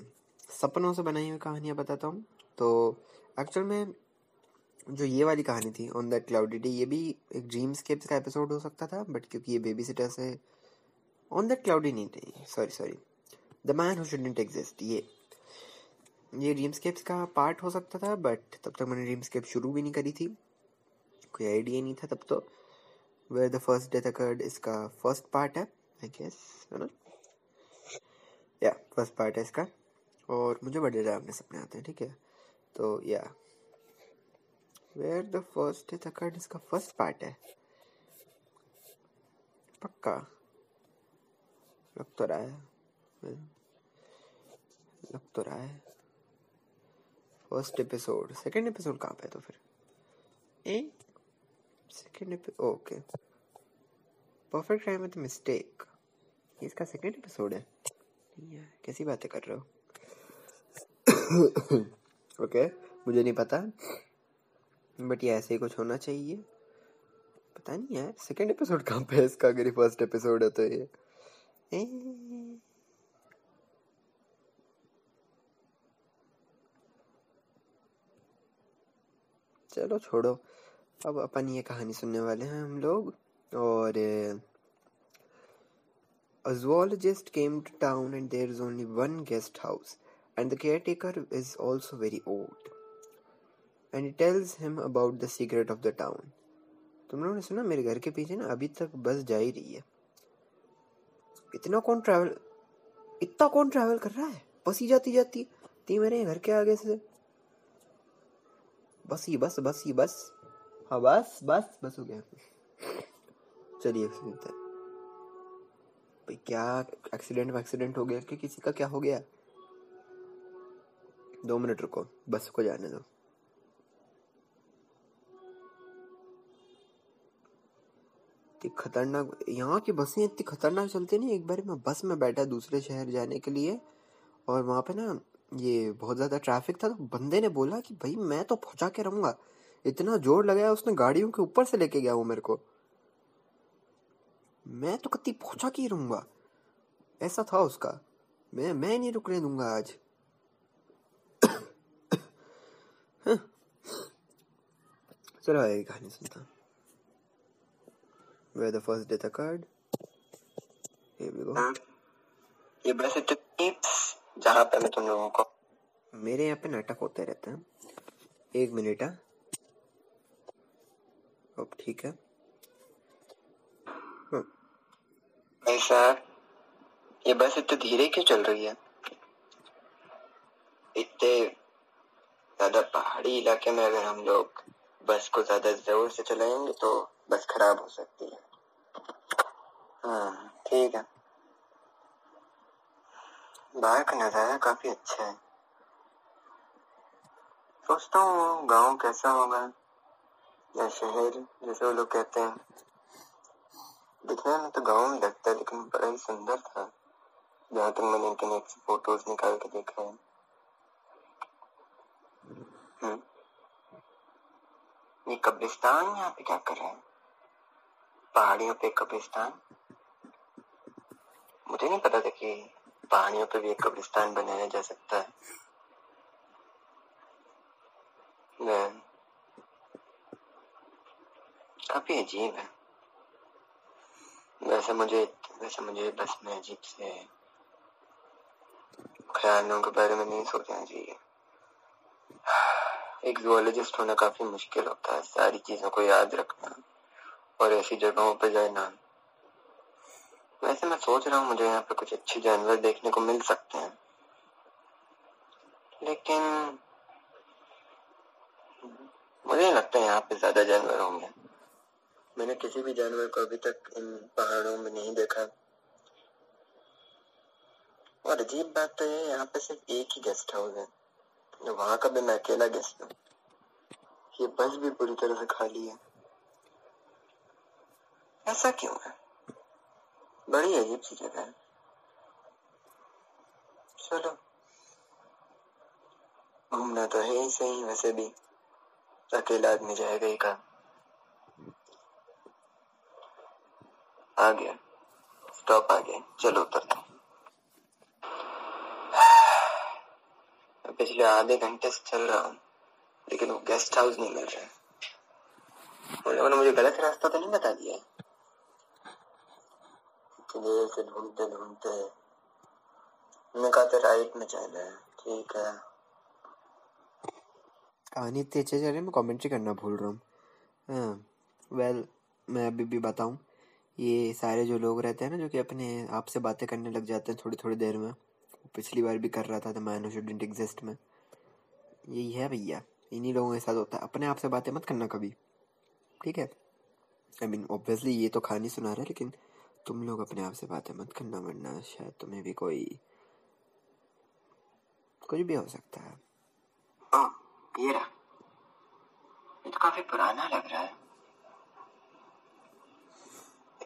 सपनों से बनाई हुई कहानियाँ बताता हूँ। तो एक्चुअल में जो ये वाली कहानी थी ऑन दैट क्लाउडी डे ये भी एक ड्रीमस्केप्स का एपिसोड हो सकता था बट क्योंकि ये बेबी सिटर से ऑन दैट क्लाउडी नहीं थी sorry sorry the man who shouldn't exist ये ये ड्रीमस्केप्स का पार्ट हो सकता था बट तब तक मैंने ड्रीमस्केप शुरू भी नहीं करी थी। कोई आइडिया नहीं था तब तो। Where the first death occurred इसका फ़र्स्ट पार्ट है आई गेस है ना? या फ़र्स्ट पार्ट है इसका। और मुझे बड़े डरावने सपने आते हैं, ठीक है? तो या where the first death occurred इसका फ़र्स्ट पार्ट है। पक्का? लग तो रहा है। लग तो रहा है। फ़र्स्ट एपिसोड, सेकंड एपिसोड कहाँ पे है तो फिर? ए, second okay. Perfect time with mistake इसका सेकंड एपिसोड है। नहीं कैसी बातें कर रहे हो? ओके, मुझे नहीं पता। बट ये ऐसे ही कुछ होना चाहिए। पता नहीं यार सेकंड एपिसोड कहाँ पे है इसका? अगर फ़र्स्ट एपिसोड है तो ये। ए... चलो छोड़ो। अब अपन ये कहानी सुनने वाले हैं हम लोग और a zoologist came to town and there is only one guest house and the caretaker is also very old and tells him about the secret of the town तुम लोगों ने सुना? मेरे घर के पीछे ना अभी तक बस जा ही रही है। इतना कौन ट्रैवल इतना कौन ट्रैवल कर रहा है? बस ही जाती जाती, थी मेरे घर के आगे से। बस ही बस बस ही बस। हाँ बस बस बस हो गया। चलिए सुनते हैं। भाई, क्या एक्सीडेंट एक्सीडेंट हो गया? कि किसी का क्या हो गया? दो मिनट रुको, बस को जाने दो। खतरनाक, यहाँ की बसें इतनी खतरनाक चलती नहीं एक बार मैं बस में बैठा दूसरे शहर जाने के लिए, और वहाँ पे ना ये बहुत ज़्यादा ट्रैफ़िक था तो बंदे ने बोला कि भाई मैं तो पहुँचा के रहूँगा। इतना ज़ोर लगाया उसने गाड़ियों के ऊपर से लेके गया वो मेरे को। मैं तो कति पहुँचा के रहूँगा। ऐसा था उसका। मैं मैं नहीं रुकने दूँगा आज। चलो आगे कहानी सुनता Where the first death occurred. Here we go. ये बस टिप्स। जहाँ पे मैं तुम लोगों को मेरे यहाँ पे नाटक होते रहते हैं। एक मिनट है। अब ठीक है। भाई साहब ये बस इतने धीरे क्यों चल रही है? इतने ज़्यादा पहाड़ी इलाके में अगर हम लोग बस को ज़्यादा ज़ोर से चलाएँगे तो बस खराब हो सकती है। हाँ ठीक है। बाहर का नज़ारा काफ़ी अच्छा है। सोचता हूँ गाँव कैसा होगा, या शहर, जैसे वो लोग कहते हैं। दिखने में तो गाँव में लगता है, लेकिन बड़ा ही सुंदर था। जहाँ तक मैंने इंटरनेट से फ़ोटोज़ निकाल के देखा है। हम्म। ये कब्रिस्तान यहाँ पे क्या कर रहे हैं? पहाड़ियों पे कब्रिस्तान? मुझे नहीं पता था कि पहाड़ियों पे भी एक कब्रिस्तान बनाया जा सकता है। काफ़ी अजीब है। वैसे मुझे वैसे मुझे बस में अजीब से ख्यालों के बारे में नहीं सोचना चाहिए। एक जुअलोजिस्ट होना काफ़ी मुश्किल होता है, सारी चीज़ों को याद रखना और ऐसी जगहों पर जाना। वैसे मैं सोच रहा हूँ मुझे यहाँ पे कुछ अच्छे जानवर देखने को मिल सकते हैं। लेकिन मुझे लगता यहाँ पे ज़्यादा जानवर होंगे। मैंने किसी भी जानवर को अभी तक इन पहाड़ों में नहीं देखा। और अजीब बात तो ये यहाँ पे सिर्फ़ एक ही गेस्ट हाउस है। तो वहाँ का भी मैं अकेला गेस्ट हूँ। ये बस भी पूरी तरह से खाली है। ऐसा क्यों है? बड़ी अजीब सी जगह है। चलो। घूमना तो है ही सही, वैसे भी। अकेला आदमी जाएगा ही कहा। आ गया। स्टॉप आ गया। चलो उतरते पिछले आधे घंटे से चल रहा हूँ, लेकिन वो गेस्ट हाउस नहीं मिल रहा उन लोगों ने मुझे गलत रास्ता तो नहीं बता दिया? देर से ढूंढते ढूंढते मैंने कहा था राइट में जाना है ठीक है। कहानी इतनी अच्छे चल रही है, मैं कमेंट्री करना भूल रहा हूँ। हाँ वेल मैं अभी भी बताऊँ, ये सारे जो लोग रहते हैं ना, जो कि अपने आप से बातें करने लग जाते हैं थोड़ी थोड़ी देर में पिछली बार भी कर रहा था द मैन शुडेंट एग्जिस्ट में। यही है भैया, इन्हीं लोगों के साथ होता है। अपने आप से बातें मत करना कभी। ठीक है? आई मीन ऑब्वियसली ये तो कहानी सुना रहा है, लेकिन तुम लोग अपने आप से बातें मत करना वरना शायद तुम्हें भी कोई कुछ भी हो सकता है। ओ, ये रहा। ये तो काफ़ी पुराना लग रहा है।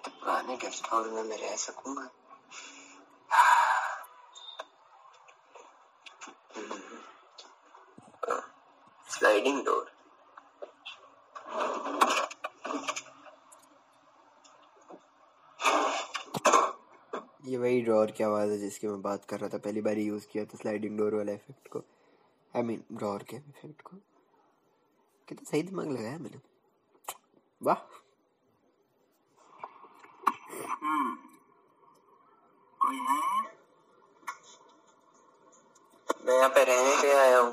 तो पुराने गेस्ट हाउस में मैं रह सकूँगा स्लाइडिंग डोर ये वही ड्रॉर की आवाज़ है जिसकी मैं बात कर रहा था। पहली बार यूज़ किया था स्लाइडिंग डोर वाला इफ़ेक्ट को। आई मीन ड्रॉर के इफ़ेक्ट को। कितना सही दिमाग लगाया मैंने। वाह। कोई है? मैं यहाँ पे रहने के आया हूँ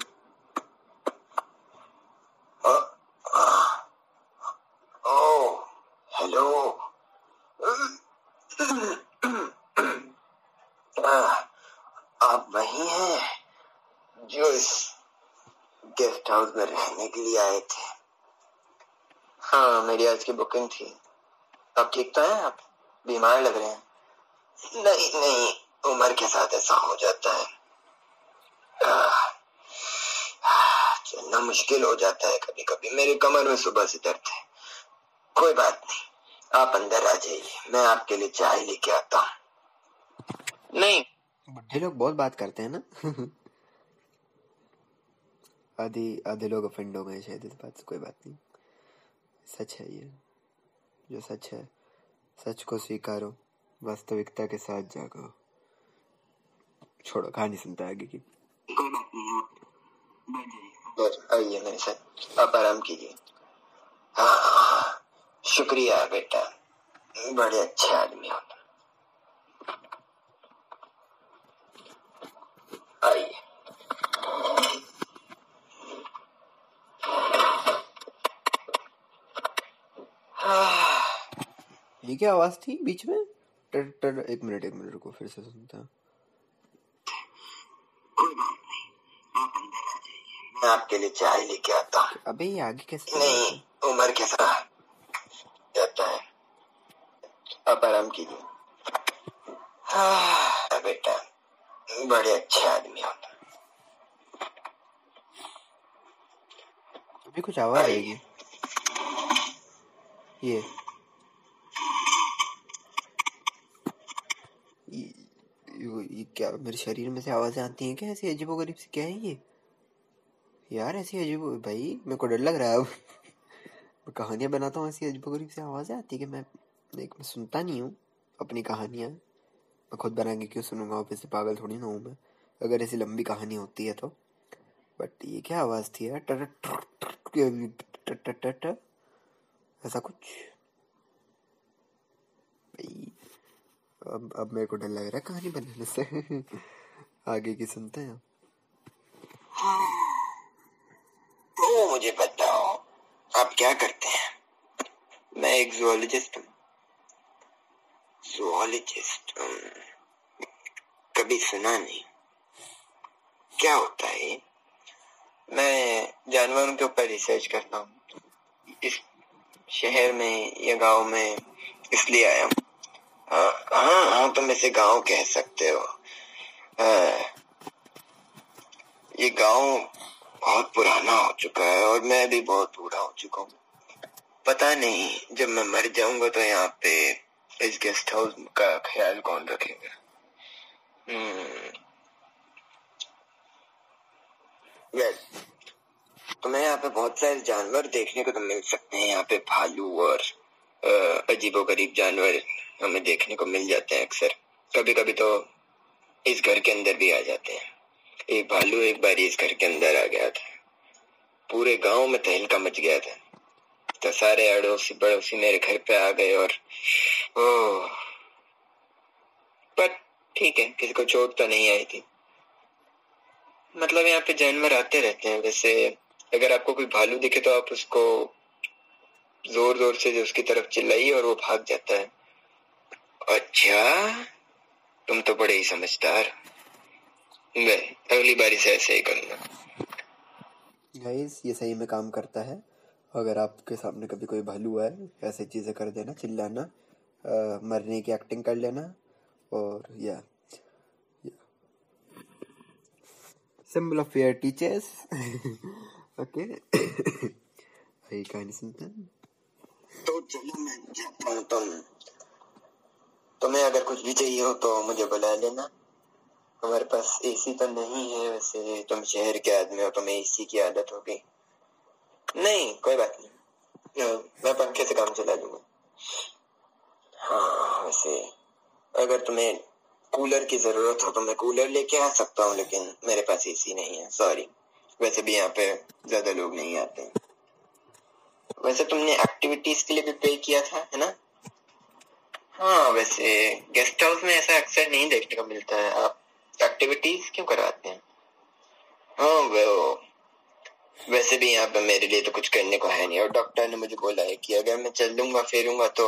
ओ हेलो आप वही हैं जो इस हाउस में रहने के लिए आए थे। हाँ मेरी आज की बुकिंग थी। अब ठीक तो है? आप बीमार लग रहे हैं? नहीं नहीं उम्र के साथ ऐसा हो जाता है। चलना मुश्किल हो जाता है कभी कभी मेरी कमर में सुबह से दर्द है। कोई बात नहीं आप अंदर आ जाइए। मैं आपके लिए चाय लेके आता हूँ। नहीं। बुढ़े लोग बहुत बात करते हैं ना। आधे आधे लोग अफेंड हो गए शायद इस बात से कोई बात नहीं। सच है ये जो सच है सच को स्वीकारो वास्तविकता के साथ जागो। छोड़ो कहानी सुनता है आगे की। कोई बात नहीं बैठ आइए मेरे साथ आप आराम कीजिए। हाँ, शुक्रिया बेटा बड़े अच्छे आदमी हो आइए ये क्या आवाज़ थी बीच में? टर टर एक मिनट एक मिनट रुको फिर से सुनता कोई बात नहीं आप अंदर आ जाइए मैं आपके लिए चाय लेके आता हूँ। अबे ये आगे कैसे नहीं उम्र के साथ जाता है। आप आराम कीजिए हाँ बेटा बड़े अच्छे आदमी हो अभी कुछ आवाज़ आएगी ये ये, ये, ये क्या मेरे शरीर में से आवाज़ें आती हैं क्या ऐसी अजीबो गरीब सी क्या है ये यार ऐसी अजीबो भाई मेरे को डर लग रहा है अब मैं कहानियाँ बनाता हूँ ऐसी अजीबो गरीब सी आवाज़ें आती है कि मैं एक मैं सुनता नहीं हूँ अपनी कहानियाँ मैं खुद बना के क्यों सुनूँगा ऑफ़िस से पागल थोड़ी ना हूँ मैं अगर ऐसी लंबी कहानी होती है तो बट ये क्या आवाज़ थी यार ऐसा कुछ भाई अब अब मेरे को डर लग रहा है कहानी बनाने से। आगे की सुनते हैं। तो मुझे बताओ, आप क्या करते हैं? मैं एक जूलॉजिस्ट हूँ। जूलॉजिस्ट कभी सुना नहीं। क्या होता है? मैं जानवरों के ऊपर रिसर्च करता हूँ। इस शहर में या गाँव में इसलिए आया हूँ। हाँ हाँ हाँ तुम इसे गाँव कह सकते हो। हाँ, ये गाँव बहुत पुराना हो चुका है और मैं भी बहुत बूढ़ा हो चुका हूँ। पता नहीं जब मैं मर जाऊँगा तो यहाँ पे इस गेस्ट हाउस का ख्याल कौन रखेगा? हम्म वेल तुम्हें यहाँ पे बहुत सारे जानवर देखने को तो मिल सकते हैं यहाँ पे भालू और अजीबो गरीब जानवर। हमें देखने को मिल जाते हैं अक्सर। कभी कभी तो इस घर के अंदर भी आ जाते हैं। एक भालू एक बार इस घर के अंदर आ गया था। पूरे गाँव में तहलका मच गया था। तो सारे अड़ोसी पड़ोसी मेरे घर पे आ गए और, ओह, पर ठीक है, किसी को चोट तो नहीं आई थी। मतलब यहाँ पे जानवर आते रहते हैं। वैसे अगर आपको कोई भालू दिखे तो आप उसको ज़ोर ज़ोर से उसकी तरफ़ चिल्लाइए और वो भाग जाता है। अच्छा तुम तो बड़े ही समझदार। मैं अगली बारी से ऐसे ही करूँगा। गाइस ये सही में काम करता है। अगर आपके सामने कभी कोई भालू है ऐसे चीज़ें कर देना चिल्लाना मरने की एक्टिंग कर लेना और या symbol of fear teachers okay आइए कहानी सुनते हैं। तो चलो मैं जाता हूँ। तुम्हें अगर कुछ भी चाहिए हो तो मुझे बुला लेना। हमारे पास एसी तो नहीं है वैसे। तुम शहर के आदमी हो, तुम्हें एसी की आदत होगी नहीं, कोई बात नहीं। मैं पंखे से काम चला लूँगा। हाँ वैसे, अगर तुम्हें कूलर की ज़रूरत हो तो मैं कूलर लेके आ सकता हूँ, लेकिन मेरे पास एसी नहीं है। सॉरी वैसे भी यहाँ पे ज़्यादा लोग नहीं आते। वैसे तुमने एक्टिविटीज़ के लिए भी पे किया था, है ना? हाँ वैसे गेस्ट हाउस में ऐसा अक्सर नहीं देखने को मिलता है। आप एक्टिविटीज़ क्यों करवाते हैं? हाँ वो वैसे भी यहाँ पे मेरे लिए तो कुछ करने को है नहीं। और डॉक्टर ने मुझे बोला है कि अगर मैं चल लूँगा फिरूँगा तो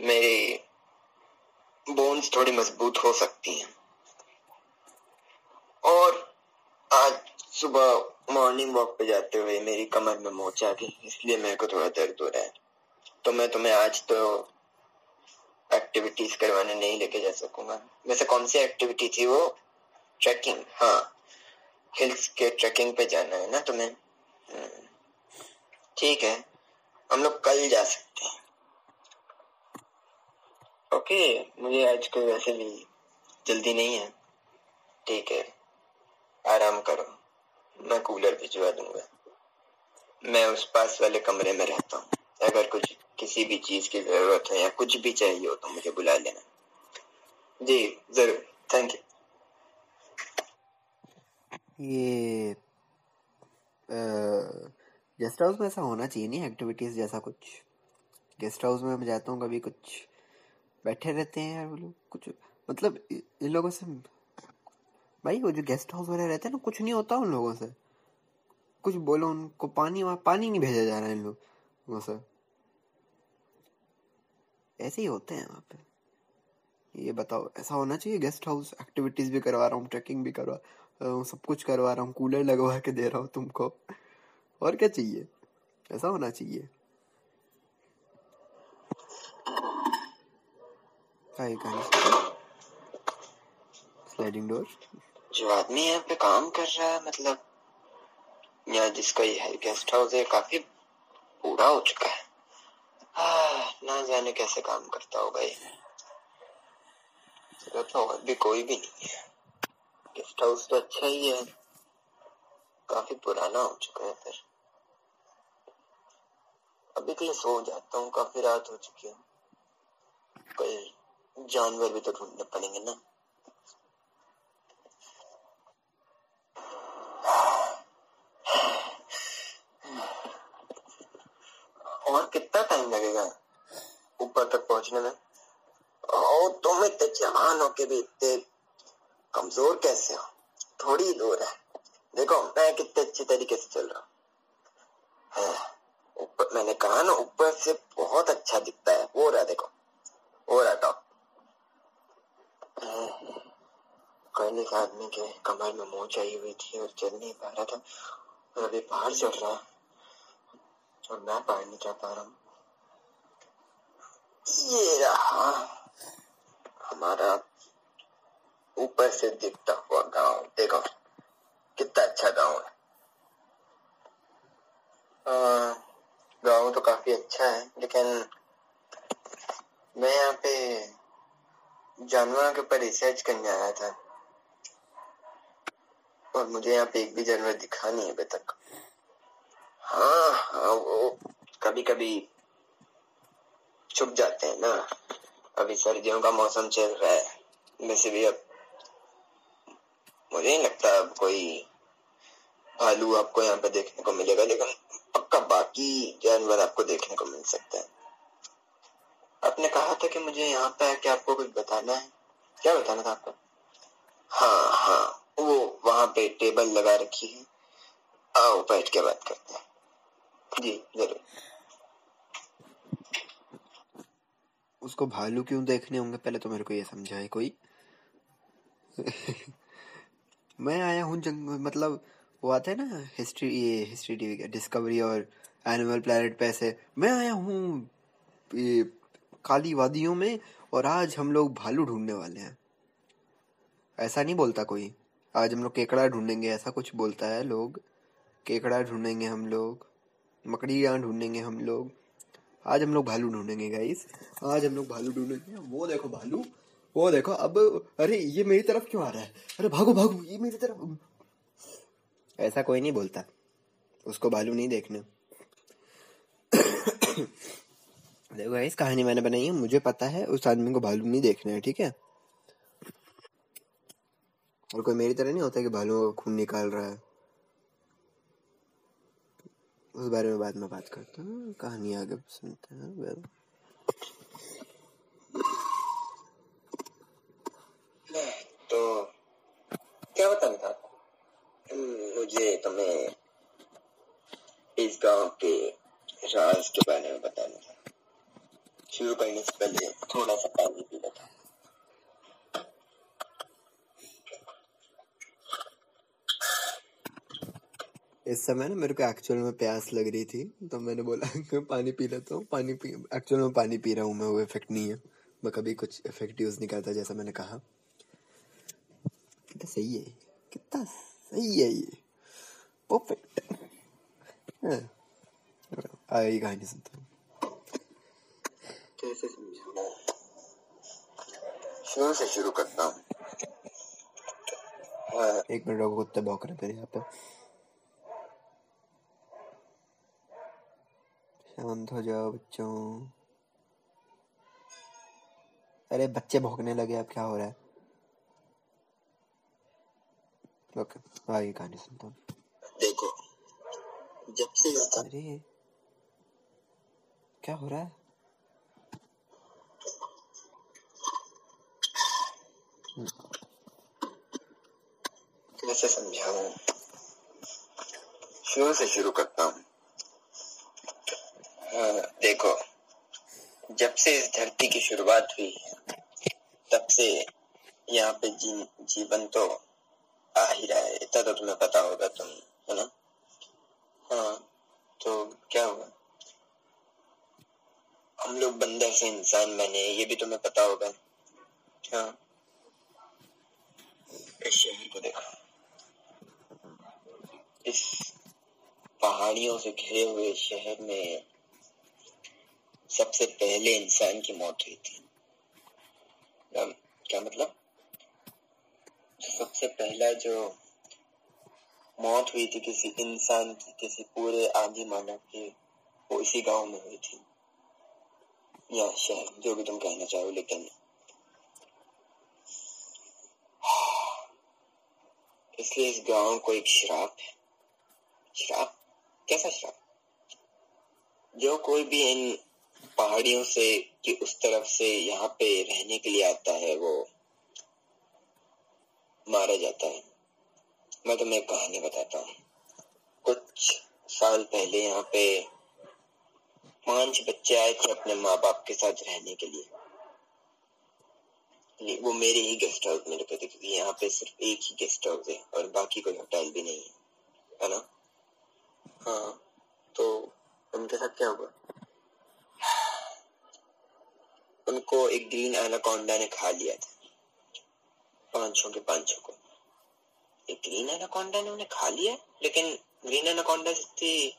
मेरी बोन्स थोड़ी मज़बूत हो सकती हैं। और आज सुबह मॉर्निंग वॉक पे जाते हुए मेरी कमर में मोच आ गई, इसलिए मेरे को थोड़ा दर्द हो रहा है। तो मैं तुम्हें आज तो एक्टिविटीज़ करवाने नहीं लेके जा सकूँगा। वैसे कौन सी एक्टिविटी थी वो? ट्रैकिंग हाँ। हिल्स के ट्रैकिंग पे जाना है ना तुम्हें? हम्म, ठीक है। हम लोग कल जा सकते हैं। ओके मुझे आज कोई वैसे भी जल्दी नहीं है। ठीक है। आराम करो। मैं कूलर भिजवा दूँगा। मैं उस पास वाले कमरे में रहता हूँ। अगर कुछ किसी भी चीज़ की ज़रूरत है या कुछ भी चाहिए हो तो मुझे बुला लेना। जी, ज़रूर। थैंक यू ये गेस्ट हाउस में ऐसा होना चाहिए नहीं एक्टिविटीज़ जैसा कुछ? गेस्ट हाउस में मैं जाता हूँ, कभी कुछ बैठे रहते हैं यार वो लोग, कुछ मतलब इन लोगों से भाई वो जो गेस्ट हाउस वाले रहते हैं ना, कुछ नहीं होता उन लोगों से। कुछ बोलो उनको, पानी वहाँ, पानी नहीं भेजा जा रहा है इन लोगों से। ऐसे ही होते हैं वहाँ पे। ये बताओ, ऐसा होना चाहिए? गेस्ट हाउस एक्टिविटीज़ भी करवा रहा हूँ ट्रैकिंग भी करवा सब कुछ करवा रहा हूँ कूलर लगवा के दे रहा हूँ तुमको। और क्या चाहिए? ऐसा होना चाहिए। स्लाइडिंग डोर जो आदमी यहाँ पे काम कर रहा है मतलब यहाँ जिसका ये है गेस्ट हाउस है, काफ़ी पूरा हो चुका है। ना जाने कैसे काम करता होगा ये तो भी कोई भी नहीं है। गेस्ट हाउस तो अच्छा ही है। काफ़ी पुराना हो चुका है फिर। अभी के लिए सो जाता हूँ, काफ़ी रात हो चुकी है। कल जानवर भी तो ढूँढने पड़ेंगे ना। और कितना टाइम लगेगा ऊपर तक पहुँचने में? और तुम इतने जवान हो के भी इतने कमज़ोर कैसे हो? थोड़ी दूर है। देखो, मैं कितने अच्छे तरीके से चल रहा हूँ। ऊपर, मैंने कहा ना, ऊपर से बहुत अच्छा दिखता है। वो रहा, देखो। वो रहा टॉप कल एक आदमी के कमर में मोच आई हुई थी और चल नहीं पा रहा था। और अभी बाहर चल रहा और मैं बाहर नहीं जा पा रहा हूँ। ये रहा हमारा ऊपर से दिखता हुआ गाँव। देखो, कितना अच्छा गाँव है। गाँव तो काफ़ी अच्छा है, लेकिन मैं यहाँ पे जानवरों के ऊपर रिसर्च करने आया था। और मुझे यहाँ पे एक भी जानवर दिखा नहीं है अभी तक। हाँ हाँ वो कभी कभी छुप जाते हैं ना। अभी सर्दियों का मौसम चल रहा है। वैसे भी अब मुझे नहीं लगता अब कोई भालू आपको यहाँ पे देखने को मिलेगा, लेकिन पक्का बाकी जानवर आपको देखने को मिल सकते हैं। आपने कहा था कि मुझे यहाँ पे आके आपको कुछ बताना है। क्या बताना था आपको? हाँ हाँ वो वहाँ पे टेबल लगा रखी है। आओ बैठ के बात करते हैं। जी, ज़रूर। उसको भालू क्यों देखने होंगे? पहले तो मेरे को ये समझाए कोई। मैं आया हूँ जंग मतलब वो आते ना, हिस्ट्री, ये हिस्ट्री टीवी का, डिस्कवरी और एनिमल प्लेनेट पे ऐसे। मैं आया हूँ काली वादियों में, और आज हम लोग भालू ढूँढने वाले हैं। ऐसा नहीं बोलता कोई। आज हम लोग केकड़ा ढूंढेंगे, ऐसा कुछ बोलता है लोग। केकड़ा ढूंढेंगे हम लोग। मकड़ियाँ ढूंढेंगे हम लोग। आज हम लोग भालू ढूंढेंगे गाइस आज हम लोग भालू ढूंढेंगे। वो देखो भालू, वो देखो, अब, अरे, ये मेरी तरफ़ क्यों आ रहा है? अरे, भागो भागो, ये मेरी तरफ़। ऐसा कोई नहीं बोलता। उसको भालू नहीं देखने। देखो इस कहानी मैंने बनाई है। मुझे पता है, उस आदमी को भालू नहीं देखना है, ठीक है? और कोई मेरी तरह नहीं होता कि भालू खून निकाल रहा है। उस बारे में बाद में बात करता हूँ। कहानी आगे सुनते हैं वेल तो क्या बताना था मुझे तुम्हें इस गाँव के राज के बारे में बताना था। शुरू करने से पहले थोड़ा सा पानी भी था इस समय ना मेरे को एक्चुअल में प्यास लग रही थी तो मैंने बोला कि पानी पी लेता हूँ पानी पी एक्चुअल में पानी पी रहा हूँ मैं वो इफ़ेक्ट नहीं है। मैं कभी कुछ इफ़ेक्ट यूज़ नहीं करता जैसा मैंने कहा। कितना सही है कितना सही है ये। परफेक्ट आई कहानी सुनता हूँ। कैसे समझाऊं? शुरू से शुरू करता हूँ। हाँ, एक मिनट कुत्ते भौंक रहे थे यहाँ पे। शांत हो जाओ बच्चों। अरे बच्चे भौंकने लगे अब क्या हो रहा है? ओके आगे कहानी सुनता हूँ। देखो जब से अरे क्या हो रहा है? कैसे समझाऊं? शुरू से शुरू करता हूँ। देखो जब से इस धरती की शुरुआत हुई है तब से यहाँ पे जी, जीवन तो आ ही रहा है। इतना तो तुम्हें पता होगा तुम है ना? हाँ तो क्या हुआ? हम लोग बंदर से इंसान बने ये भी तुम्हें पता होगा। हाँ। इस शहर को देखो। इस पहाड़ियों से घिरे हुए शहर में सबसे पहले इंसान की मौत हुई थी। क्या- मतलब? सबसे पहला जो मौत हुई थी किसी इंसान की, किसी पूरे आदि मानव की, वो इसी गाँव में हुई थी। या शहर, जो भी तुम कहना चाहो, लेकिन इसलिए इस गाँव को एक श्राप है। श्राप? कैसा श्राप? जो कोई भी इन पहाड़ियों से कि उस तरफ़ से यहाँ पे रहने के लिए आता है, वो मारा जाता है। मैं तुम्हें कहानी बताता हूँ। कुछ साल पहले यहाँ पे पाँच बच्चे आए थे अपने माँ बाप के साथ रहने के लिए। वो मेरे ही गेस्ट हाउस में रुके थे, क्योंकि यहाँ पे सिर्फ़ एक ही गेस्ट हाउस है और बाकी कोई होटल भी नहीं है है ना? हाँ तो उनके साथ क्या हुआ? उनको एक ग्रीन एनाकोंडा ने खा लिया था। पाँचों के पाँचों को। एक ग्रीन एनाकोंडा ने उन्हें खा लिया, लेकिन ग्रीन एनाकोंडा जितनी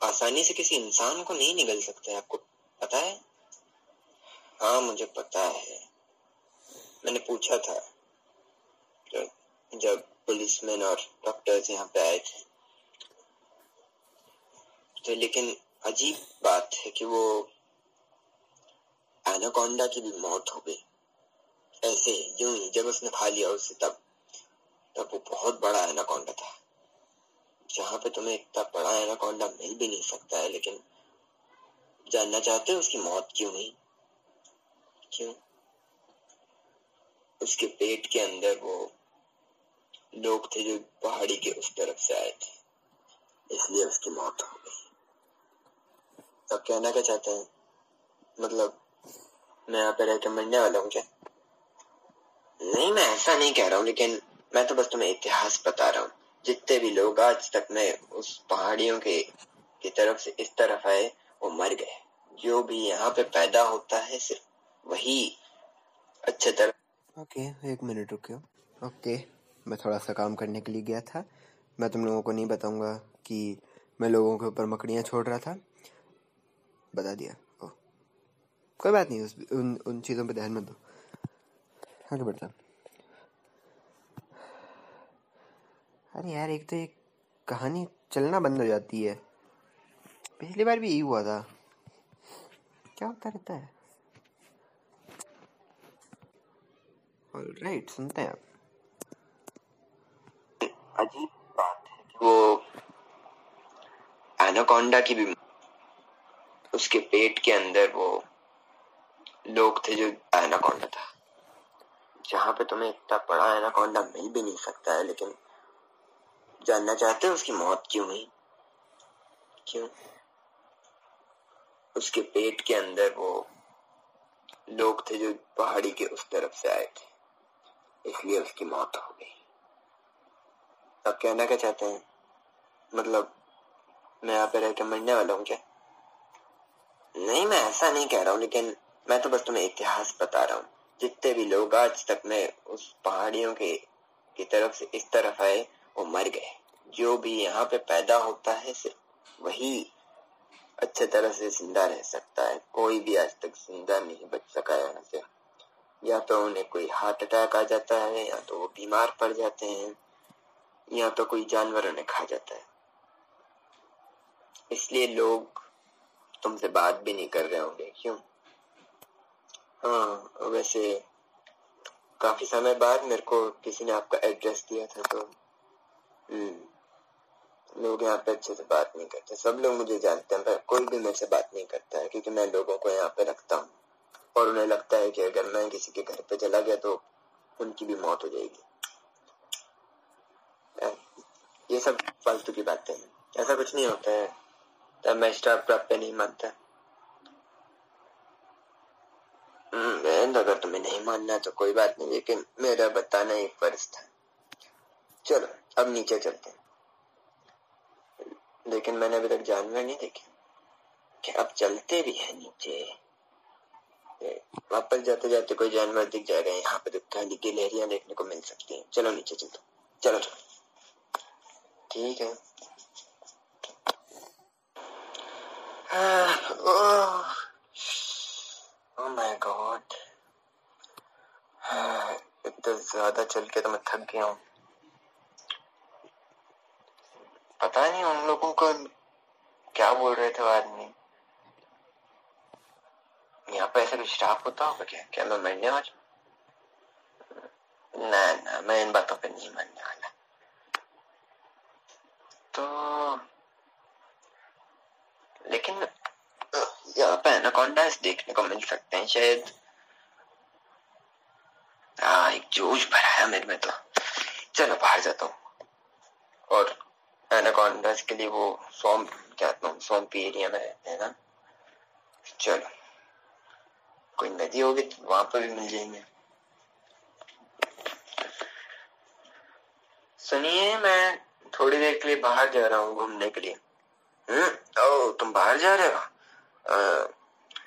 आसानी से किसी इंसान को नहीं निगल सकता, आपको पता है? हाँ मुझे पता है। मैंने पूछा था, जब जब पुलिसमैन और डॉक्टर्स यहाँ पे आए थे। तो लेकिन अजीब बात है कि वो एनाकोंडा की भी मौत हो गई। ऐसे यूँ ही जब उसने खा लिया उसे तब तब वो बहुत बड़ा एनाकोंडा था। जहाँ पे तुम्हें इतना बड़ा एनाकोंडा मिल भी नहीं सकता है, लेकिन जानना चाहते हो उसकी मौत क्यों हुई क्यों? उसके पेट के अंदर वो लोग थे जो पहाड़ी के उस तरफ़ से आए थे। इसलिए उसकी मौत हो गई। अब कहना क्या चाहते हैं? मतलब मैं रह मरने वाला हूँ क्या? नहीं, मैं ऐसा नहीं कह रहा हूँ, लेकिन मैं तो बस तुम्हें इतिहास बता रहा हूँ। जितने भी लोग आज तक में उस पहाड़ियों के, की तरफ़ से इस तरफ़ आए, वो मर गए। जो भी यहाँ पे पैदा होता है, सिर्फ़ वही अच्छे तरह ओके, एक मिनट रुकियो। ओके, मैं थोड़ा सा काम करने के लिए गया था। मैं तुम लोगों को नहीं बताऊँगा कि मैं लोगों के ऊपर मकड़ियाँ छोड़ रहा था। बता दिया। कोई बात नहीं उस उन उन चीज़ों पे ध्यान मत दो आगे बढ़ता अरे यार एक तो एक कहानी चलना बंद हो जाती है पिछली बार भी यही हुआ था क्या होता रहता है राइट सुनते हैं आप अजीब बात है कि वो एनाकोंडा की भी उसके पेट के अंदर वो लोग थे जो एनाकोंडा था। जहाँ पे तुम्हें इतना बड़ा एनाकोंडा मिल भी नहीं सकता है, लेकिन जानना चाहते हो उसकी मौत क्यों हुई? क्यों? उसके पेट के अंदर वो लोग थे जो पहाड़ी के उस तरफ़ से आए थे। इसलिए उसकी मौत हो गई। अब कहना क्या चाहते हैं? मतलब मैं यहाँ पे रहकर मरने वाला हूँ क्या? नहीं, मैं ऐसा नहीं कह रहा हूँ, लेकिन मैं तो बस तुम्हें इतिहास बता रहा हूँ। जितने भी लोग आज तक में उस पहाड़ियों के, की तरफ़ से इस तरफ़ आए, वो मर गए। जो भी यहाँ पे पैदा होता है, सिर्फ़ वही अच्छे तरह से ज़िंदा रह सकता है। कोई भी आज तक ज़िंदा नहीं बच सका यहाँ से या तो उन्हें कोई हार्ट अटैक आ जाता है, या तो वो बीमार पड़ जाते हैं, या तो कोई जानवर उन्हें खा जाता है। इसलिए लोग तुमसे बात भी नहीं कर रहे होंगे। क्यों? हाँ वैसे काफ़ी समय बाद मेरे को किसी ने आपका एड्रेस दिया था तो हम्म लोग यहाँ पे अच्छे से बात नहीं करते। सब लोग मुझे जानते हैं, पर कोई भी मेरे से बात नहीं करता है, क्योंकि मैं लोगों को यहाँ पे रखता हूँ। और उन्हें लगता है कि अगर मैं किसी के घर पे चला गया तो उनकी भी मौत हो जाएगी। ये सब फालतू की बातें हैं। ऐसा कुछ नहीं होता है। तब मैं स्टाफ पे नहीं मानता। हम्म, अगर तुम्हें नहीं मानना तो कोई बात नहीं लेकिन मेरा बताना एक फ़र्ज़ था। चलो अब नीचे चलते लेकिन मैंने अभी तक जानवर नहीं देखे। कि अब चलते भी है नीचे? वापस जाते जाते कोई जानवर दिख जा रहे हैं यहाँ पे तो खाली गिलहरियाँ देखने को मिल सकती हैं। चलो नीचे चलते चलो चलो। ठीक है। ओह ओह माय गॉड इतना ज़्यादा चल के तो मैं थक गया हूँ। पता नहीं उन लोगों को क्या बोल रहे थे आदमी। यहाँ पे ऐसा कुछ स्टाफ होता होगा क्या? क्या मैं मरने वाला ना ना, मैं इन बातों पे नहीं मरने वाला। तो लेकिन यहाँ पे एनाकोंडास देखने को मिल सकते हैं शायद हाँ एक जोश भरा है मेरे में तो। चलो, बाहर जाता हूँ। और एनाकोंडास के लिए वो सौंप कहता हूँ। सौंपी एरिया में हैं ना। चलो। कोई नदी होगी तो वहाँ पर भी मिल जाएँगे। सुनिए, मैं थोड़ी देर के लिए बाहर जा रहा हूँ घूमने के लिए। हम्म ओ, तुम बाहर जा रहे हो?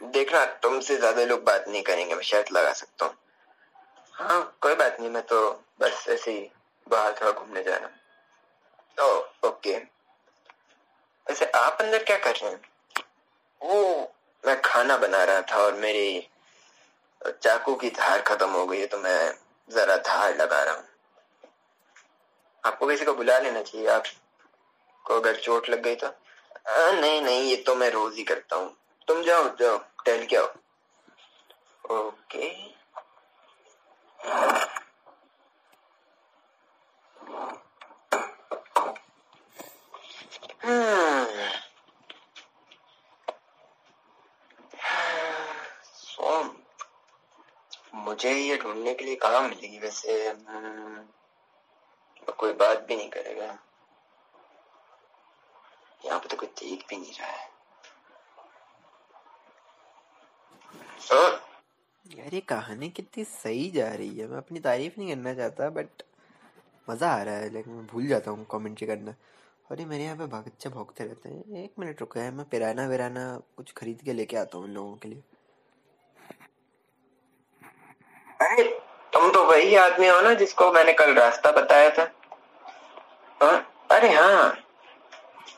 देखना तुमसे ज़्यादा लोग बात नहीं करेंगे, मैं शर्त लगा सकता हूँ। हाँ कोई बात नहीं मैं तो बस ऐसे ही बाहर थोड़ा घूमने जा रहा हूँ। Oh okay. वैसे आप अंदर क्या कर रहे हैं? वो मैं खाना बना रहा था और मेरी चाकू की धार खत्म हो गई है तो मैं जरा धार लगा रहा हूँ। आपको किसी को बुला लेना चाहिए? आप को अगर चोट लग गई तो? आ, नहीं नहीं ये तो मैं रोज ही करता हूँ। तुम जाओ जाओ टहल के आओ। ओके। मुझे ये ढूँढने के लिए कहा मिलेगी वैसे? हम्म, कोई बात भी नहीं करेगा। यहाँ पे तो कोई देख भी नहीं रहा है। यार, ये कहानी कितनी सही जा रही है। मैं अपनी तारीफ़ नहीं करना चाहता बट मज़ा आ रहा है। लेकिन मैं भूल जाता हूँ कमेंट्री करना। और ये मेरे यहाँ पे बच्चे भोगते रहते हैं। एक मिनट रुको है, मैं पिराना विराना कुछ खरीद के लेके आता हूँ उन लोगों के लिए। अरे, तुम तो वही आदमी हो ना जिसको मैंने कल रास्ता बताया था। हाँ अरे हाँ।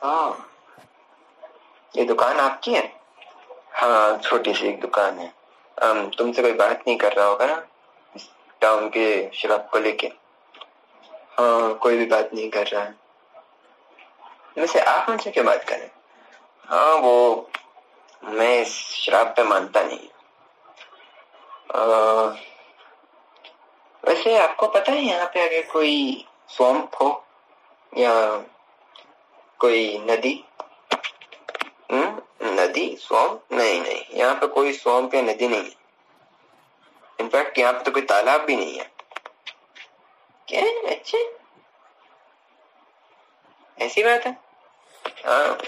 हाँ। ये दुकान आपकी है? हाँ छोटी सी एक दुकान है। तुमसे कोई बात नहीं कर रहा होगा ना? टाउन के शराब को लेके। हाँ कोई भी बात नहीं कर रहा है। वैसे आप मुझसे क्या बात करें? हाँ वो मैं इस शराब पे मानता नहीं आ, वैसे आपको पता है यहाँ पे अगर कोई स्वम्प हो या कोई नदी? हम्म नदी स्वम्प नहीं नहीं, यहाँ पे कोई स्वम्प या नदी नहीं है। इनफैक्ट यहाँ पे तो कोई तालाब भी नहीं है। क्या अच्छे। ऐसी बात है? हाँ।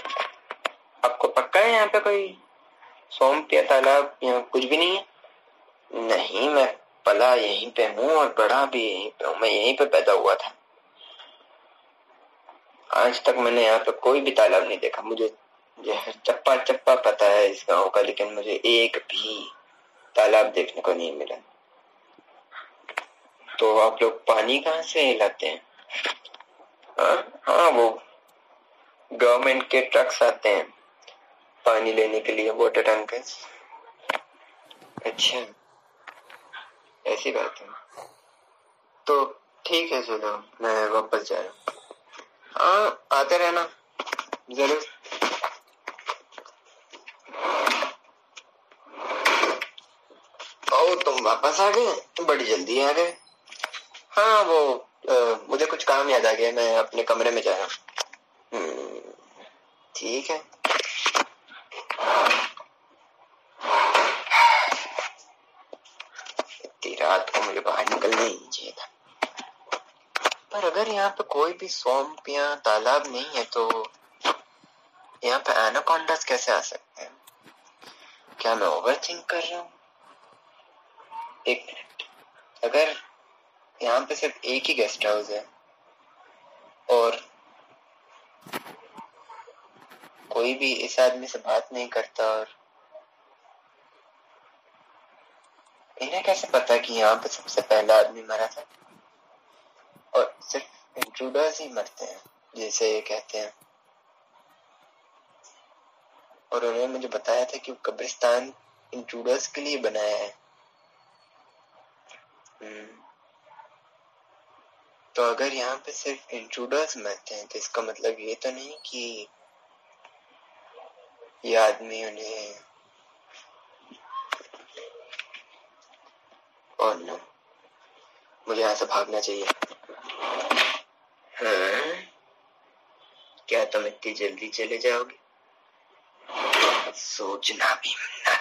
आपको पक्का है यहाँ पे कोई सोम्प या तालाब या कुछ भी नहीं है? नहीं, मैं पला यहीं पे हूँ और बड़ा भी यहीं पे हूँ। मैं यहीं पे पैदा हुआ था। आज तक मैंने यहाँ पे कोई भी तालाब नहीं देखा। मुझे चप्पा चप्पा पता है इस गाँव का, लेकिन मुझे एक भी तालाब देखने को नहीं मिला। तो आप लोग पानी कहाँ से लाते हैं? हाँ हाँ वो गवर्नमेंट के ट्रक्स आते हैं पानी लेने के लिए वाटर टैंकर्स अच्छा ऐसी बात है। तो ठीक है चलो मैं वापस जा रहा हूँ। हाँ आते रहना, ज़रूर ओ तुम वापस आ गए बड़ी जल्दी आ गए। हाँ वो आ, मुझे कुछ काम याद आ गया मैं अपने कमरे में जा रहा हूँ। हम्म, ठीक है। रात को मुझे बाहर निकलना ही चाहिए था। पर अगर यहाँ पे कोई भी सौंप या तालाब नहीं है तो यहाँ पे एनाकोंडास कैसे आ सकते हैं? क्या मैं ओवर थिंक कर रहा हूँ? एक मिनट अगर यहाँ पे सिर्फ़ एक ही गेस्ट हाउस है और कोई भी इस आदमी से बात नहीं करता और इन्हें कैसे पता कि यहाँ पे सबसे पहला आदमी मरा था और सिर्फ़ इंट्रूडर्स ही मरते हैं, जैसे ये कहते हैं और उन्होंने मुझे बताया था कि कब्रिस्तान इंट्रूडर्स के लिए बनाया है। तो अगर यहाँ पे सिर्फ़ इंट्रूडर्स मरते हैं तो इसका मतलब ये तो नहीं कि ये आदमी उन्हें और नो। मुझे यहाँ से भागना चाहिए। हाँ? क्या तुम इतनी जल्दी चले जाओगे? सोचना भी मत।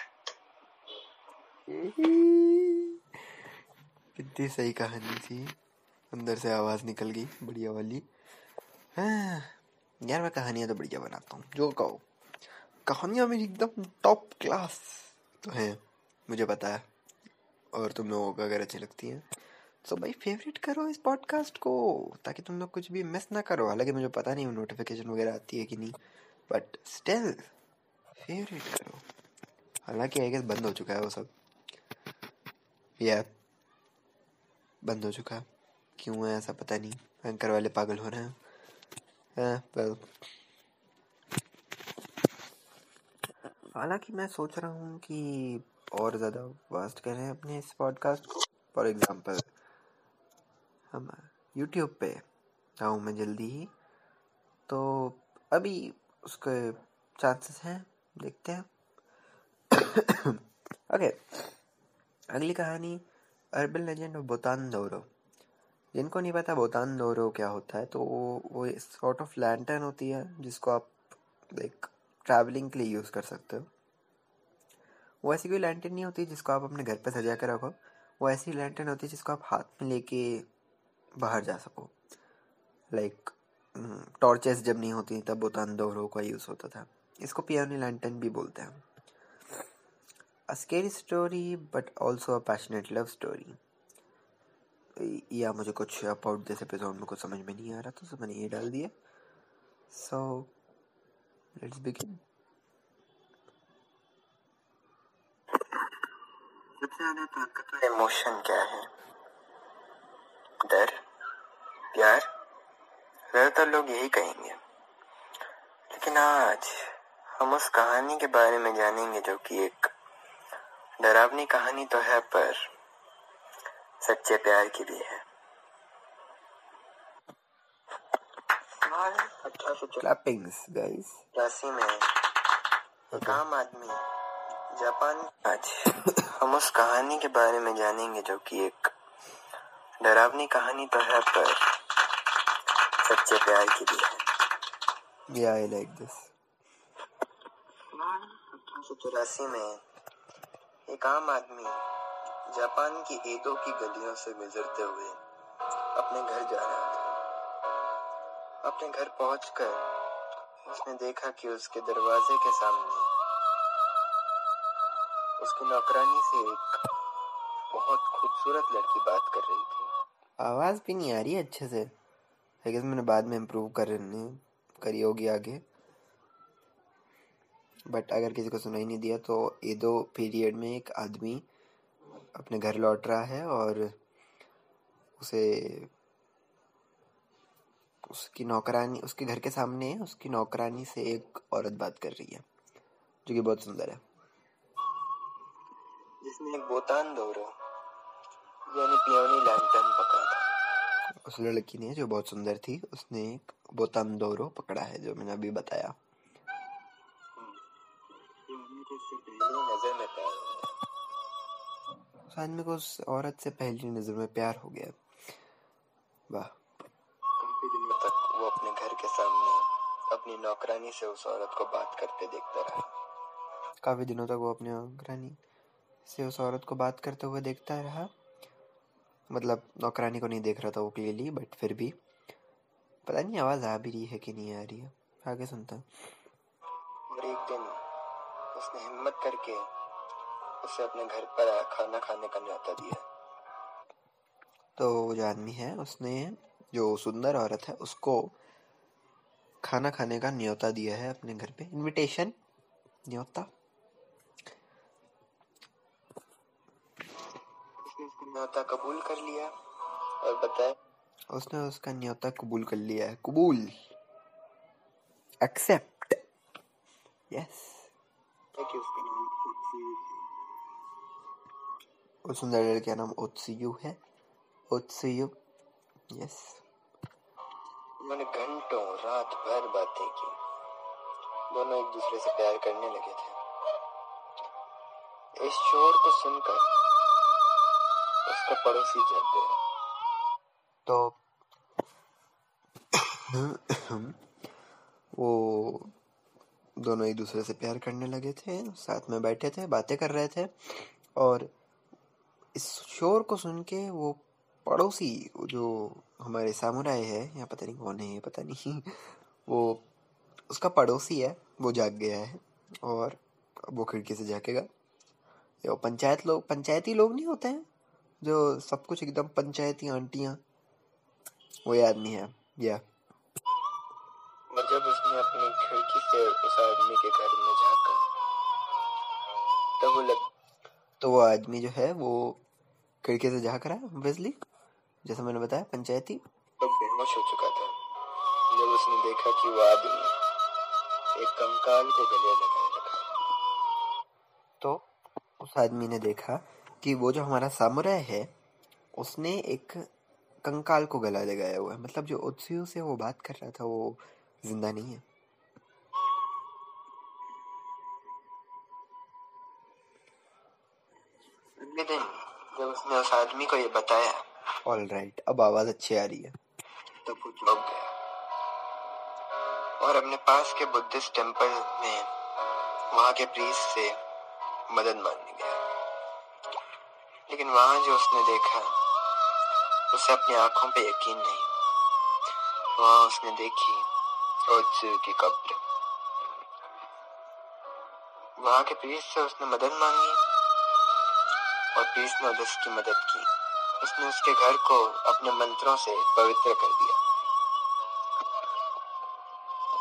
कितनी सही कहानी थी। अंदर से आवाज़ निकल गई, बढ़िया वाली। हाँ यार मैं कहानियाँ तो बढ़िया बनाता हूँ, जो कहो। कहानियाँ मेरी एकदम टॉप क्लास तो हैं, मुझे पता है, और तुम लोगों को अगर अच्छी लगती हैं। तो भाई फेवरेट करो इस पॉडकास्ट को, ताकि तुम लोग कुछ भी मिस ना करो। हालाँकि मुझे पता नहीं नोटिफिकेशन वगैरह आती है कि नहीं बट स्टिल फेवरेट करो। हालाँकि आई गेस बंद हो चुका है वो सब। या बंद हो चुका। है क्यों है ऐसा पता नहीं। एंकर वाले पागल हो रहे हैं। हालाँकि मैं सोच रहा हूँ कि और ज़्यादा वास्ट करें अपने इस पॉडकास्ट को। फॉर एग्ज़ाम्पल हम यूट्यूब पे आऊँ मैं जल्दी ही। तो अभी उसके चांसेस हैं देखते हैं। ओके okay, अगली कहानी। अर्बन लेजेंड ऑफ़ बोतान दौरो। जिनको नहीं पता बोतान दौरो क्या होता है तो वो वो सॉर्ट ऑफ़ लैंटर्न होती है, जिसको आप लाइक ट्रैवलिंग के लिए यूज़ कर सकते हो। वो ऐसी कोई लैंटर्न नहीं होती जिसको आप अपने घर पर सजा कर रखो। वो ऐसी लैंटर्न होती है जिसको आप हाथ में लेके बाहर जा सको। लाइक टॉर्चेस जब नहीं होती, तब बोतान दोहरों का यूज़ होता था। इसको पियानी लैंटर्न भी बोलते हैं। A scary story but also a passionate love story या मुझे कुछ अबाउट दिस एपिसोड में कुछ समझ में नहीं आ रहा तो मैंने ये डाल दिया। सो लेट्स बिगिन इमोशन क्या है? डर? प्यार? ज़्यादातर लोग यही कहेंगे। लेकिन आज हम उस कहानी के बारे में जानेंगे जो कि एक डरावनी कहानी तो है पर सच्चे प्यार की भी है। क्लैपिंग्स गाइस में एक आम आदमी जापान आज हम उस कहानी के बारे में जानेंगे जो कि एक डरावनी कहानी तो है पर सच्चे प्यार की भी है। या आई लाइक दिस चौरासी में एक आम आदमी जापान की एदो की गलियों से गुजरते हुए अपने घर जा रहा था। अपने घर पहुंचकर उसने देखा कि उसके दरवाजे के सामने उसकी नौकरानी से एक बहुत खूबसूरत लड़की बात कर रही थी। आवाज़ भी नहीं आ रही अच्छे से। आई गेस मैंने बाद में इम्प्रूव करनी करी होगी आगे। बट अगर किसी को सुनाई नहीं दिया तो ईदो पीरियड में एक आदमी अपने घर लौट रहा है और उसे उसकी नौकरानी उसके घर के सामने उसकी नौकरानी से एक औरत बात कर रही है जो कि बहुत सुंदर है। जिसने बोतान दोरो यानी पियोनी लैंटर्न पकड़ा था। उस लड़की ने जो बहुत सुंदर थी उसने एक बोतान दोरो पकड़ा है जो मैंने अभी बताया। नज़र में प्यार हुआ उस को उस औरत से पहली नज़र में प्यार हो गया। वाह। काफ़ी दिनों तक वो अपने घर के सामने अपनी नौकरानी से उस औरत को बात करते देखता रहा। काफ़ी दिनों तक वो अपने नौकरानी से उस औरत को बात करते हुए देखता रहा। मतलब नौकरानी को नहीं देख रहा था वो क्लियरली बट फिर भी। पता नहीं आवाज़ आ भी रही है कि नहीं आ रही है। आगे सुनता और एक दिन उसने हिम्मत करके उसे अपने घर पर खाना खाने का न्योता दिया तो वो जो आदमी है उसने जो सुंदर औरत है उसको खाना खाने का न्योता दिया है अपने घर पे। इनविटेशन न्योता? न्योता कबूल कर लिया और बताया उसने उसका न्योता कबूल कर लिया है। कबूल। एक्सेप्ट यस उत्सुक उस सुंदर लड़के का नाम ओत्सुयु है। ओत्सुयु यस उन्होंने घंटों रात भर बातें की। दोनों एक दूसरे से प्यार करने लगे थे। इस शोर को सुनकर उसका पड़ोसी जग गया। तो वो दोनों एक दूसरे से प्यार करने लगे थे, साथ में बैठे थे, बातें कर रहे थे और इस शोर को सुन के वो पड़ोसी जो हमारे सामुराई है, या पता नहीं कौन है, पता नहीं, वो, उसका पड़ोसी है, वो जाग गया है और वो खिड़की से ये वो पंचायत लोग, पंचायती लोग नहीं होते हैं, जो सब कुछ एकदम पंचायती आंटियाँ, वो ये आदमी है, या। जब उसने अपनी खिड़की से उस आदमी के घर में झांका तब वो लग तो वो आदमी जो है वो खिड़की से झाँक रहा है ऑब्वियसली जैसा मैंने बताया पंचायती। तब बेहोश हो चुका था। जब उसने देखा कि वो आदमी एक कंकाल को गले लगाए रखा है। तो उस आदमी ने देखा कि वो जो हमारा सामुराई है उसने एक कंकाल को गला लगाया हुआ है। मतलब जो उत्सुयु से वो बात कर रहा था वो ज़िंदा नहीं है। अगले दिन जब उसने उस आदमी को ये बताया ऑल राइट अब आवाज़ अच्छी आ रही है। तब वो चौंक गया। और अपने पास के बुद्धिस्ट टेंपल में वहाँ के प्रीस्ट से मदद मांगने गया। लेकिन वहाँ जो उसने देखा उसे अपनी आँखों पे यकीन नहीं। वहाँ उसने देखी ओत्सु की कब्र वहाँ के प्रीस्ट से उसने मदद मांगी और प्रीस्ट ने उसकी मदद की। उसने उसके घर को अपने मंत्रों से पवित्र कर दिया।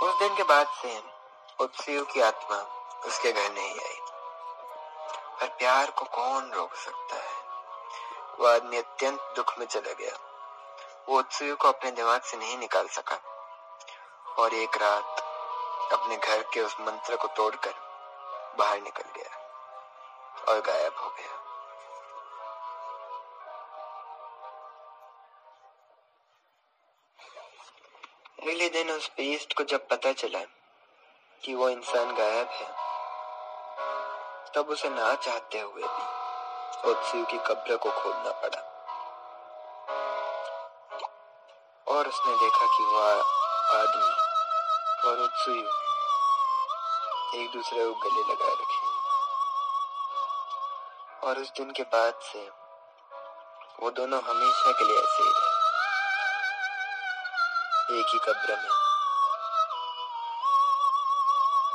उस दिन के बाद से उत्सुयु की आत्मा उसके घर नहीं आई। पर प्यार को कौन रोक सकता है? वो आदमी अत्यंत दुख में चला गया। वो उत्सुयु को अपने दिमाग से नहीं निकाल सका। और एक रात अपने घर के उस मंत्र को तोड़कर बाहर निकल गया और गायब हो गया। अगले दिन उस बेस्ट को जब पता चला कि वो इंसान गायब है, तब उसे ना चाहते हुए भी ओत्सु की कब्र को खोदना पड़ा। और उसने देखा कि वह आदमी और एक दूसरे को गले लगा रखे और उस दिन के बाद से वो दोनों हमेशा के लिए ऐसे ही रहे। एक ही कब्र में।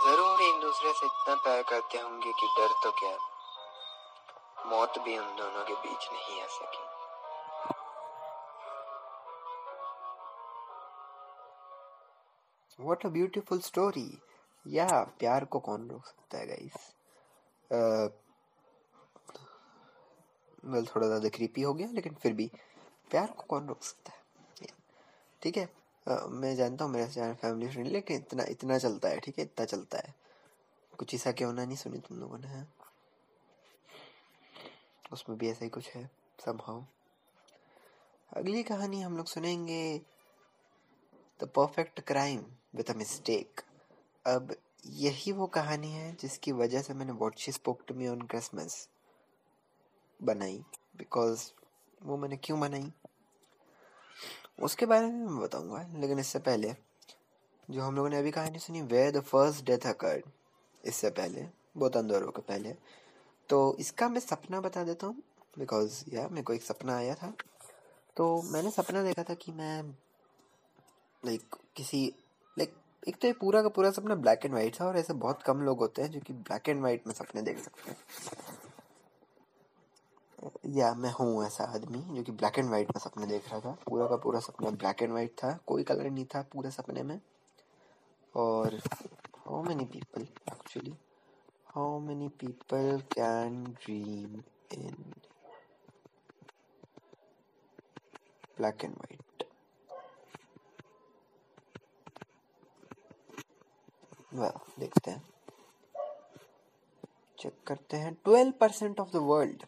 ज़रूर एक दूसरे से इतना प्यार करते होंगे कि डर तो क्या। मौत भी उन दोनों के बीच नहीं आ सकी। What a beautiful story. या प्यार को कौन रोक सकता है गाइस वेल थोड़ा ज़्यादा क्रीपी हो गया लेकिन फिर भी प्यार को कौन रोक सकता है? ठीक है? uh, मैं जानता हूँ मेरे चैनल फैमिली फ्रेंड लेकिन इतना इतना चलता है ठीक है? इतना चलता है। कुछ ऐसा क्यों ना नहीं सुनी तुम लोगों ने है? उसमें भी ऐसा ही कुछ है संभव अगली कहानी हम लोग सुनेंगे। The perfect crime with a mistake अब यही वो कहानी है जिसकी वजह से मैंने what she spoke to me on Christmas बनाई बिकॉज़ वो मैंने क्यों बनाई? उसके बारे में मैं बताऊँगा, लेकिन इससे पहले, जो हम लोगों ने अभी कहानी सुनी where the first death occurred इससे पहले, बहुत अंदरों के पहले तो इसका मैं सपना बता देता हूँ बिकॉज़ यार मेरे को एक सपना आया था तो मैंने सपना देखा था कि मैं लाइक किसी लाइक एक तो ये पूरा का पूरा सपना ब्लैक एंड वाइट था और ऐसे बहुत कम लोग होते हैं जो कि ब्लैक एंड वाइट में सपने देख सकते हैं। या मैं हूँ ऐसा आदमी जो कि ब्लैक एंड वाइट में सपने देख रहा था। पूरा का पूरा सपना ब्लैक एंड वाइट था, कोई कलर नहीं था पूरे सपने में। और how many people actually how many people can dream in black and white well देखते हैं चेक करते हैं twelve percent of the world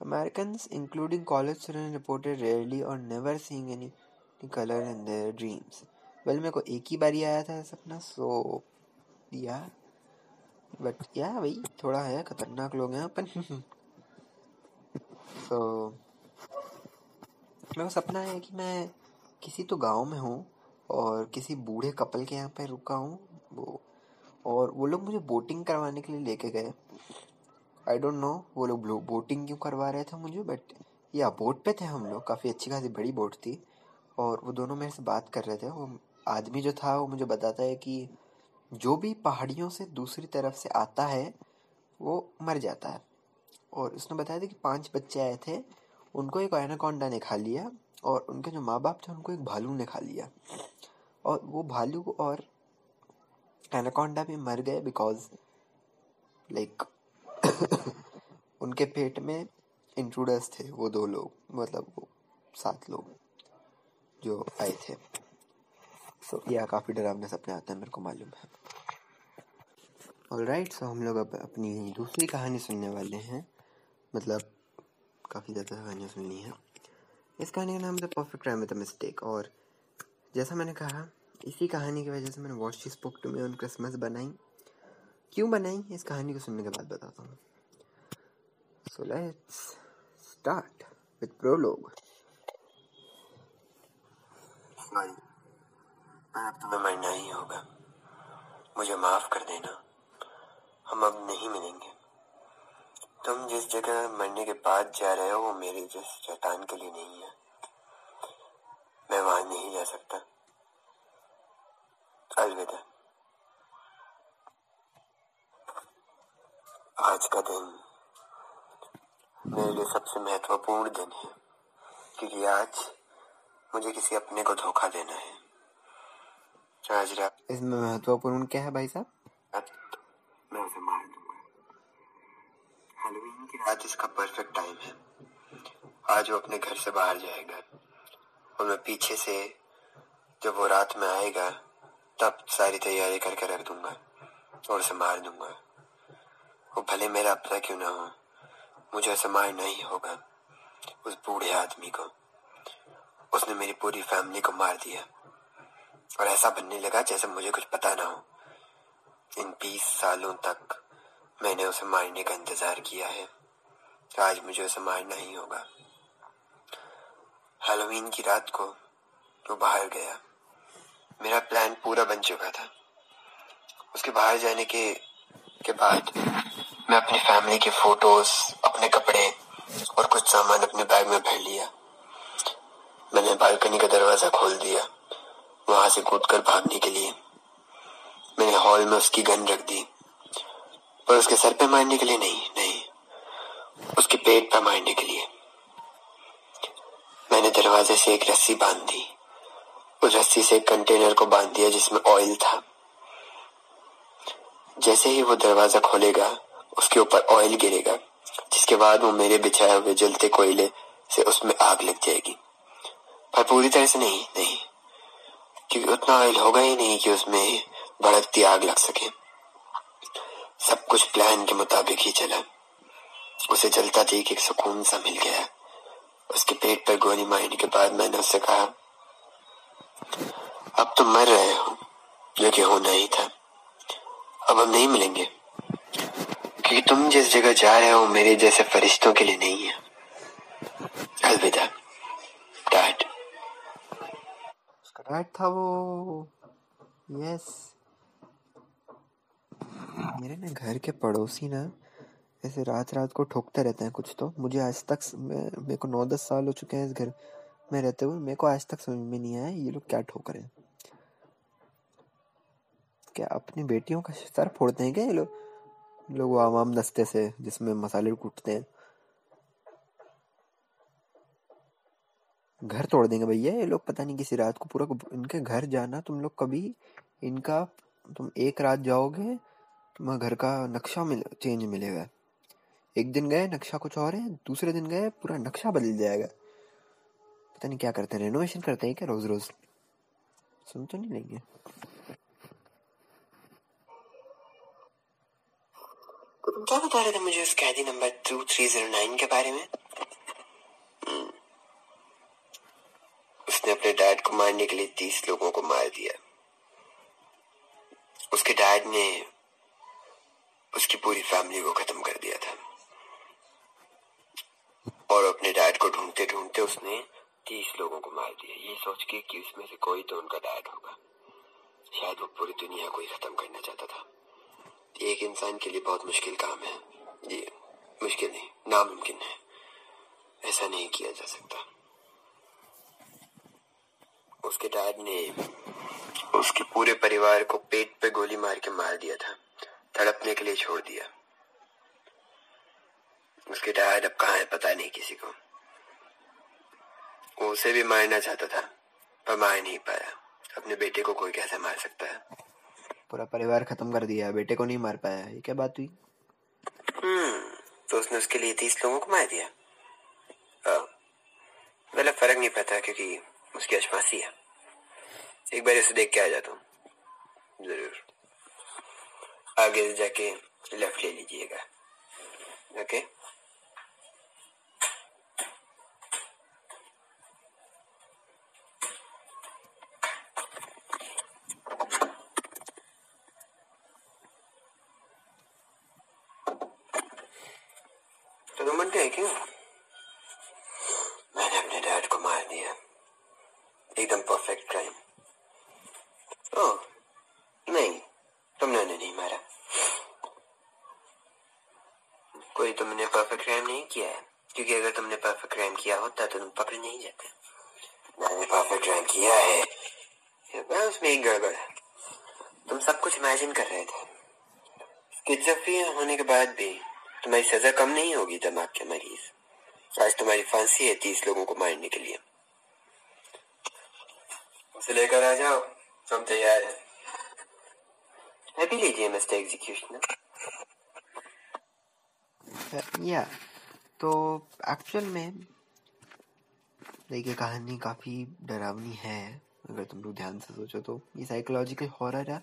Americans, including college students, reported rarely or never seeing any, color in their dreams. Well मेरे को एक ही बारी आया था सपना सो या बट या भाई थोड़ा है खतरनाक लोग हैं अपन सो मेरे को सपना है कि मैं किसी तो गाँव में हूँ और किसी बूढ़े कपल के यहाँ पे रुका हूँ, वो, और वो लोग मुझे बोटिंग करवाने के लिए लेके गए। आई डोंट नो वो लोग बोटिंग क्यों करवा रहे थे मुझे बट या बोट पे थे हम लोग, काफ़ी अच्छी खासी बड़ी बोट थी, और वो दोनों मेरे से बात कर रहे थे। वो आदमी जो था, वो मुझे बताता है कि जो भी पहाड़ियों से दूसरी तरफ़ से आता है, वो मर जाता है। और उसने बताया था कि पाँच बच्चे आए थे उनको एक एनाकोंडा ने खा लिया और उनके जो माँ बाप थे उनको एक भालू ने खा लिया। और वो भालू और एनाकोंडा भी मर गए बिकॉज़ लाइक उनके पेट में इंट्रूडर्स थे वो दो लोग मतलब वो सात लोग जो आए थे। सो so, यह काफ़ी डरावने सपने आते हैं मेरे को मालूम है। ऑल राइट सो हम लोग अब अपनी दूसरी कहानी सुनने वाले हैं। मतलब काफ़ी ज़्यादा कहानियाँ सुननी है। इस कहानी का नाम the perfect crime with mistake और जैसा मैंने कहा, इसी कहानी की वजह से मैंने what she spoke to me on Christmas बनाई। क्यों बनाई? इस कहानी को सुनने के बाद बताता हूँ। So let's start with prologue अब तुम्हें मरना ही होगा। मुझे माफ़ कर देना। हम अब नहीं मिलेंगे। तुम जिस जगह मरने के बाद जा रहे हो वो मेरे जिस शैतान के लिए नहीं है। मैं वहाँ नहीं जा सकता। अलविदा। आज का दिन मेरे लिए सबसे महत्वपूर्ण दिन है क्योंकि आज मुझे किसी अपने को धोखा देना है। आज रात इसमें महत्वपूर्ण क्या है भाई साहब? मैं उसे मार दूँगा। हेलोवीन की रात इसका परफेक्ट टाइम है। आज वो अपने घर से बाहर जाएगा। और मैं पीछे से जब वो रात में आएगा, तब सारी तैयारी करके रख दूँगा और उसे मार दूँगा। वो भले मेरा अपना क्यों ना हो, मुझे उसे मारना ही होगा, उस बूढ़े आदमी को। उसने मेरी पूरी फैमिली को मार दिया। और ऐसा बनने लगा जैसे मुझे कुछ पता ना हो। इन बीस सालों तक मैंने उसे मारने का इंतज़ार किया है। आज मुझे उसे मारना ही होगा। हेलोवीन की रात को वो बाहर गया। मेरा प्लान पूरा बन चुका था। उसके बाहर जाने के के बाद मैं अपनी फैमिली के फ़ोटोज़ अपने कपड़े और कुछ सामान अपने बैग में भर लिया। मैंने बालकनी का दरवाज़ा खोल दिया, वहाँ से कूदकर भागने के लिए। मैंने हॉल में उसकी गन रख दी। पर उसके सर पे मारने के लिए नहीं नहीं। उसके पेट पर मारने के लिए। मैंने दरवाजे से एक रस्सी बाँध। दी उस रस्सी से एक कंटेनर को बाँध दिया जिसमें ऑयल था। जैसे ही वो दरवाज़ा खोलेगा, उसके ऊपर ऑयल गिरेगा, जिसके बाद वो मेरे बिछाए हुए जलते कोयले से उसमें आग लग जाएगी। पर पूरी तरह से नहीं नहीं। क्योंकि उतना ऑयल होगा ही नहीं कि उसमें भड़कती आग लग सके। सब कुछ प्लान के मुताबिक ही चला। उसे जलता देख एक सुकून सा मिल गया। उसके पेट पर गोली मारने के बाद मैंने उससे कहा, अब तुम मर रहे हो जो कि होना ही था। अब हम नहीं मिलेंगे। क्योंकि तुम जिस जगह जा रहे हो, मेरे जैसे फरिश्तों के लिए नहीं है। अलविदा। डैड उसका डैड था वो। यस मेरे ना घर के पड़ोसी ना ऐसे रात रात को ठोकते रहते हैं कुछ तो। मुझे आज तक मेरे को नौ दस साल हो चुके हैं इस घर में रहते हुए। मेरे को आज तक समझ में नहीं आया ये लोग क्या ठोक रहे हैं। क्या अपनी बेटियों का सर फोड़ते हैं क्या ये लोग? लोग आवाम दस्ते से जिसमें मसाले कूटते हैं। घर तोड़ देंगे भैया ये लोग। पता नहीं किसी रात को पूरा इनके घर जाना तुम लोग कभी इनका, तुम एक रात जाओगे तुम्हें घर का नक्शा मिल चेंज मिलेगा। एक दिन गए, नक्शा कुछ और है, दूसरे दिन गए, पूरा नक्शा बदल जाएगा। पता नहीं क्या करते हैं रेनोवेशन करते हैं क्या रोज रोज सुन तो नहीं लेंगे। क्या बता रहे थे मुझे उस कैदी number two three zero nine के बारे में? हम्म। उसने अपने डैड को मारने के लिए तीस लोगों को मार दिया। उसके डैड ने उसकी पूरी फैमिली को खत्म कर दिया था। और अपने डैड को ढूंढते ढूंढते उसने तीस लोगों को मार दिया। ये सोच के कि उसमें से कोई तो उनका डैड होगा। शायद वो पूरी दुनिया को ही खत्म करना चाहता था। एक इंसान के लिए बहुत मुश्किल काम है। ये मुश्किल नहीं, नामुमकिन है। ऐसा नहीं किया जा सकता। उसके डैड ने उसके पूरे परिवार को पेट पे गोली मार के मार दिया था। तड़पने के लिए छोड़ दिया। उसके डैड अब कहा है पता नहीं किसी को। वो उसे भी मारना चाहता था पर मार नहीं पाया। अपने बेटे को कोई कैसे मार सकता है? पूरा परिवार खत्म कर दिया बेटे को नहीं मार पाया। ये क्या बात हुई? हम्म तो उसने उसके लिए तीस लोगों को मार दिया। मतलब फ़र्क नहीं पड़ता क्योंकि उसकी अजमासी है। एक बार इसे देख के आ जाता हूँ। ज़रूर। आगे जाके लेफ़्ट ले लीजिएगा। ओके है क्यों मैंने अपने डैड को मार दिया एकदम परफेक्ट क्राइम ओ नहीं तुमने उन्हें नहीं मारा कोई तुमने परफेक्ट क्राइम नहीं किया है क्योंकि अगर तुमने परफेक्ट क्राइम किया होता तो तुम पकड़े नहीं जाते। मैंने परफेक्ट क्राइम किया है। उसमें एक गड़बड़ है। तुम सब कुछ इमेजिन कर रहे थे। होने के बाद भी तुम्हारी सजा कम नहीं होगी दिमाग के मरीज़। आज तुम्हारी फांसी है तीस लोगों को मारने के लिए। उसे लेकर आ जाओ। हम तैयार हैं। अभी लीजिए मिस्टर एग्जीक्यूशनर या तो एक्चुअल में, देखिए कहानी काफ़ी डरावनी है, अगर तुम लोग ध्यान से सोचो तो। ये साइकोलॉजिकल हॉरर है।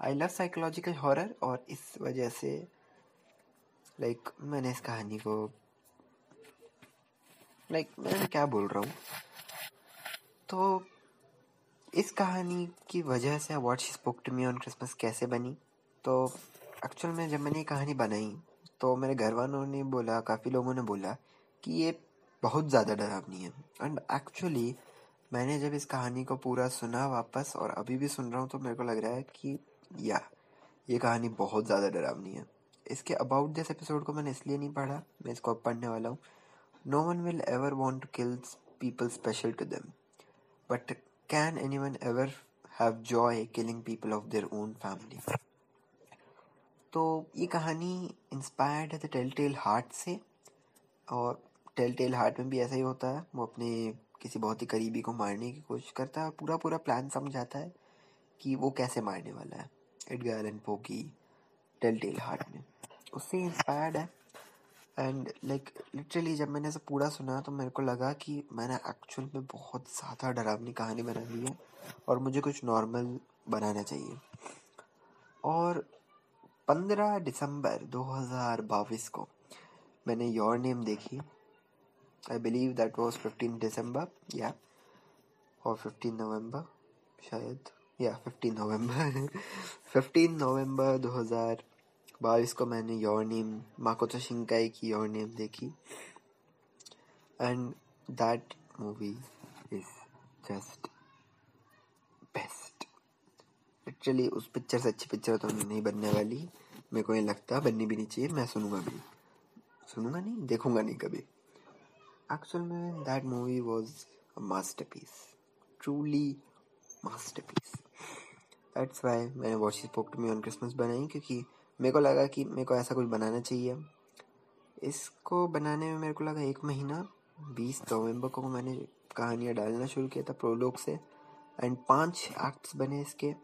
आई लव साइकोलॉजिकल हॉरर और इस वजह से लाइक मैंने इस कहानी को लाइक मैं क्या बोल रहा हूँ? तो इस कहानी की वजह से what she spoke to me on Christmas कैसे बनी? तो एक्चुअल में जब मैंने ये कहानी बनाई तो मेरे घर वालों ने बोला, काफ़ी लोगों ने बोला कि ये बहुत ज़्यादा डरावनी है। एंड एक्चुअली मैंने जब इस कहानी को पूरा सुना वापस और अभी भी सुन रहा हूँ तो मेरे को लग रहा है कि, या, ये कहानी बहुत ज़्यादा डरावनी है। इसके अबाउट दिस एपिसोड को मैंने इसलिए नहीं पढ़ा, मैं इसको अब पढ़ने वाला हूँ। No one will ever want to kill people special to them but can anyone ever have joy killing people of their own family तो ये कहानी इंस्पायर्ड है द टेल टेल हार्ट से और टेल टेल हार्ट में भी ऐसा ही होता है। वो अपने किसी बहुत ही करीबी को मारने की कोशिश करता है और पूरा पूरा प्लान समझाता है कि वो कैसे मारने वाला है। एडगर एलन पो की टेल टेल हार्ट में। उससे इंस्पायर्ड है एंड लाइक लिटरली जब मैंने इसे पूरा सुना तो मेरे को लगा कि मैंने एक्चुअल में बहुत ज़्यादा डरावनी कहानी बना ली है और मुझे कुछ नॉर्मल बनाना चाहिए। और पंद्रह दिसंबर 2022 को मैंने योर नेम देखी। I believe that was fifteen December या और फिफ्टीन नवंबर शायद या फिफ्टीन नवंबर फिफ्टीन नवंबर 2022 को मैंने योर नेम माकोतो शिंकाई की योर नेम देखी। And that movie is just best actually उस पिक्चर से अच्छी पिक्चर तो नहीं बनने वाली। मेरे को नहीं लगता, बननी भी नहीं चाहिए, मैं सुनूँगा भी। सुनूँगा नहीं, देखूँगा नहीं कभी। एक्चुअल में that movie was a masterpiece truly masterpiece that's why मैंने what spoke to me on Christmas बनाई, क्योंकि मेरे को लगा कि मेरे को ऐसा कुछ बनाना चाहिए। इसको बनाने में मेरे को लगा एक महीना, बीस नवंबर को मैंने कहानियाँ डालना शुरू किया था प्रोलोग से। एंड पाँच एक्ट्स बने इसके।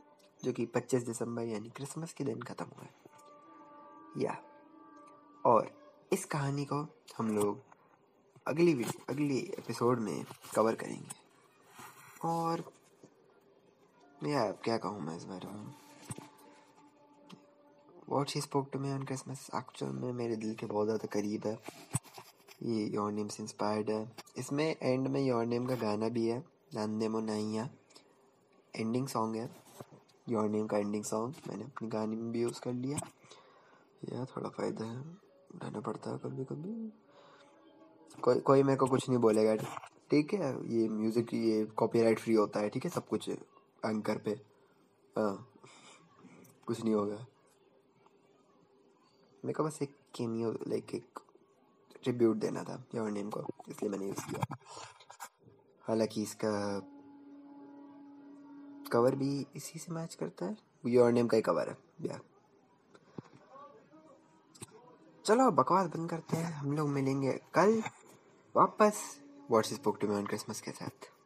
जो कि पच्चीस दिसंबर यानी क्रिसमस के दिन ख़त्म हुए या। और इस कहानी को हम लोग अगली अगली एपिसोड में कवर करेंगे। और यार क्या कहूँ मैं इस बारे में? What he spoke to me on Christmas actual में मेरे दिल के बहुत ज़्यादा करीब है। ये योर नेम से इंस्पायर्ड है। इसमें एंड में योर नेम का गाना भी है नानदेमो नाइया एंडिंग सॉन्ग है। योर नेम का एंडिंग सॉन्ग मैंने अपनी गाने में भी यूज़ कर लिया। यह थोड़ा फ़ायदा है। रहना पड़ता है कभी कभी कोई कोई मेरे को कुछ नहीं बोलेगा। ठीक है, ये म्यूज़िक ये कॉपीराइट फ्री होता है। ठीक है, सब कुछ एंकर पे। हाँ कुछ नहीं होगा। मेरे को बस एक केमियो लाइक एक ट्रिब्यूट देना था। योर नेम को, इसलिए मैंने यूज़ किया। हालाँकि इसका कवर भी इसी से मैच करता है? योर नेम का ही कवर है। या चलो, बकवास बंद करते हैं। हम लोग मिलेंगे कल वापस। What's book to me on Christmas के साथ।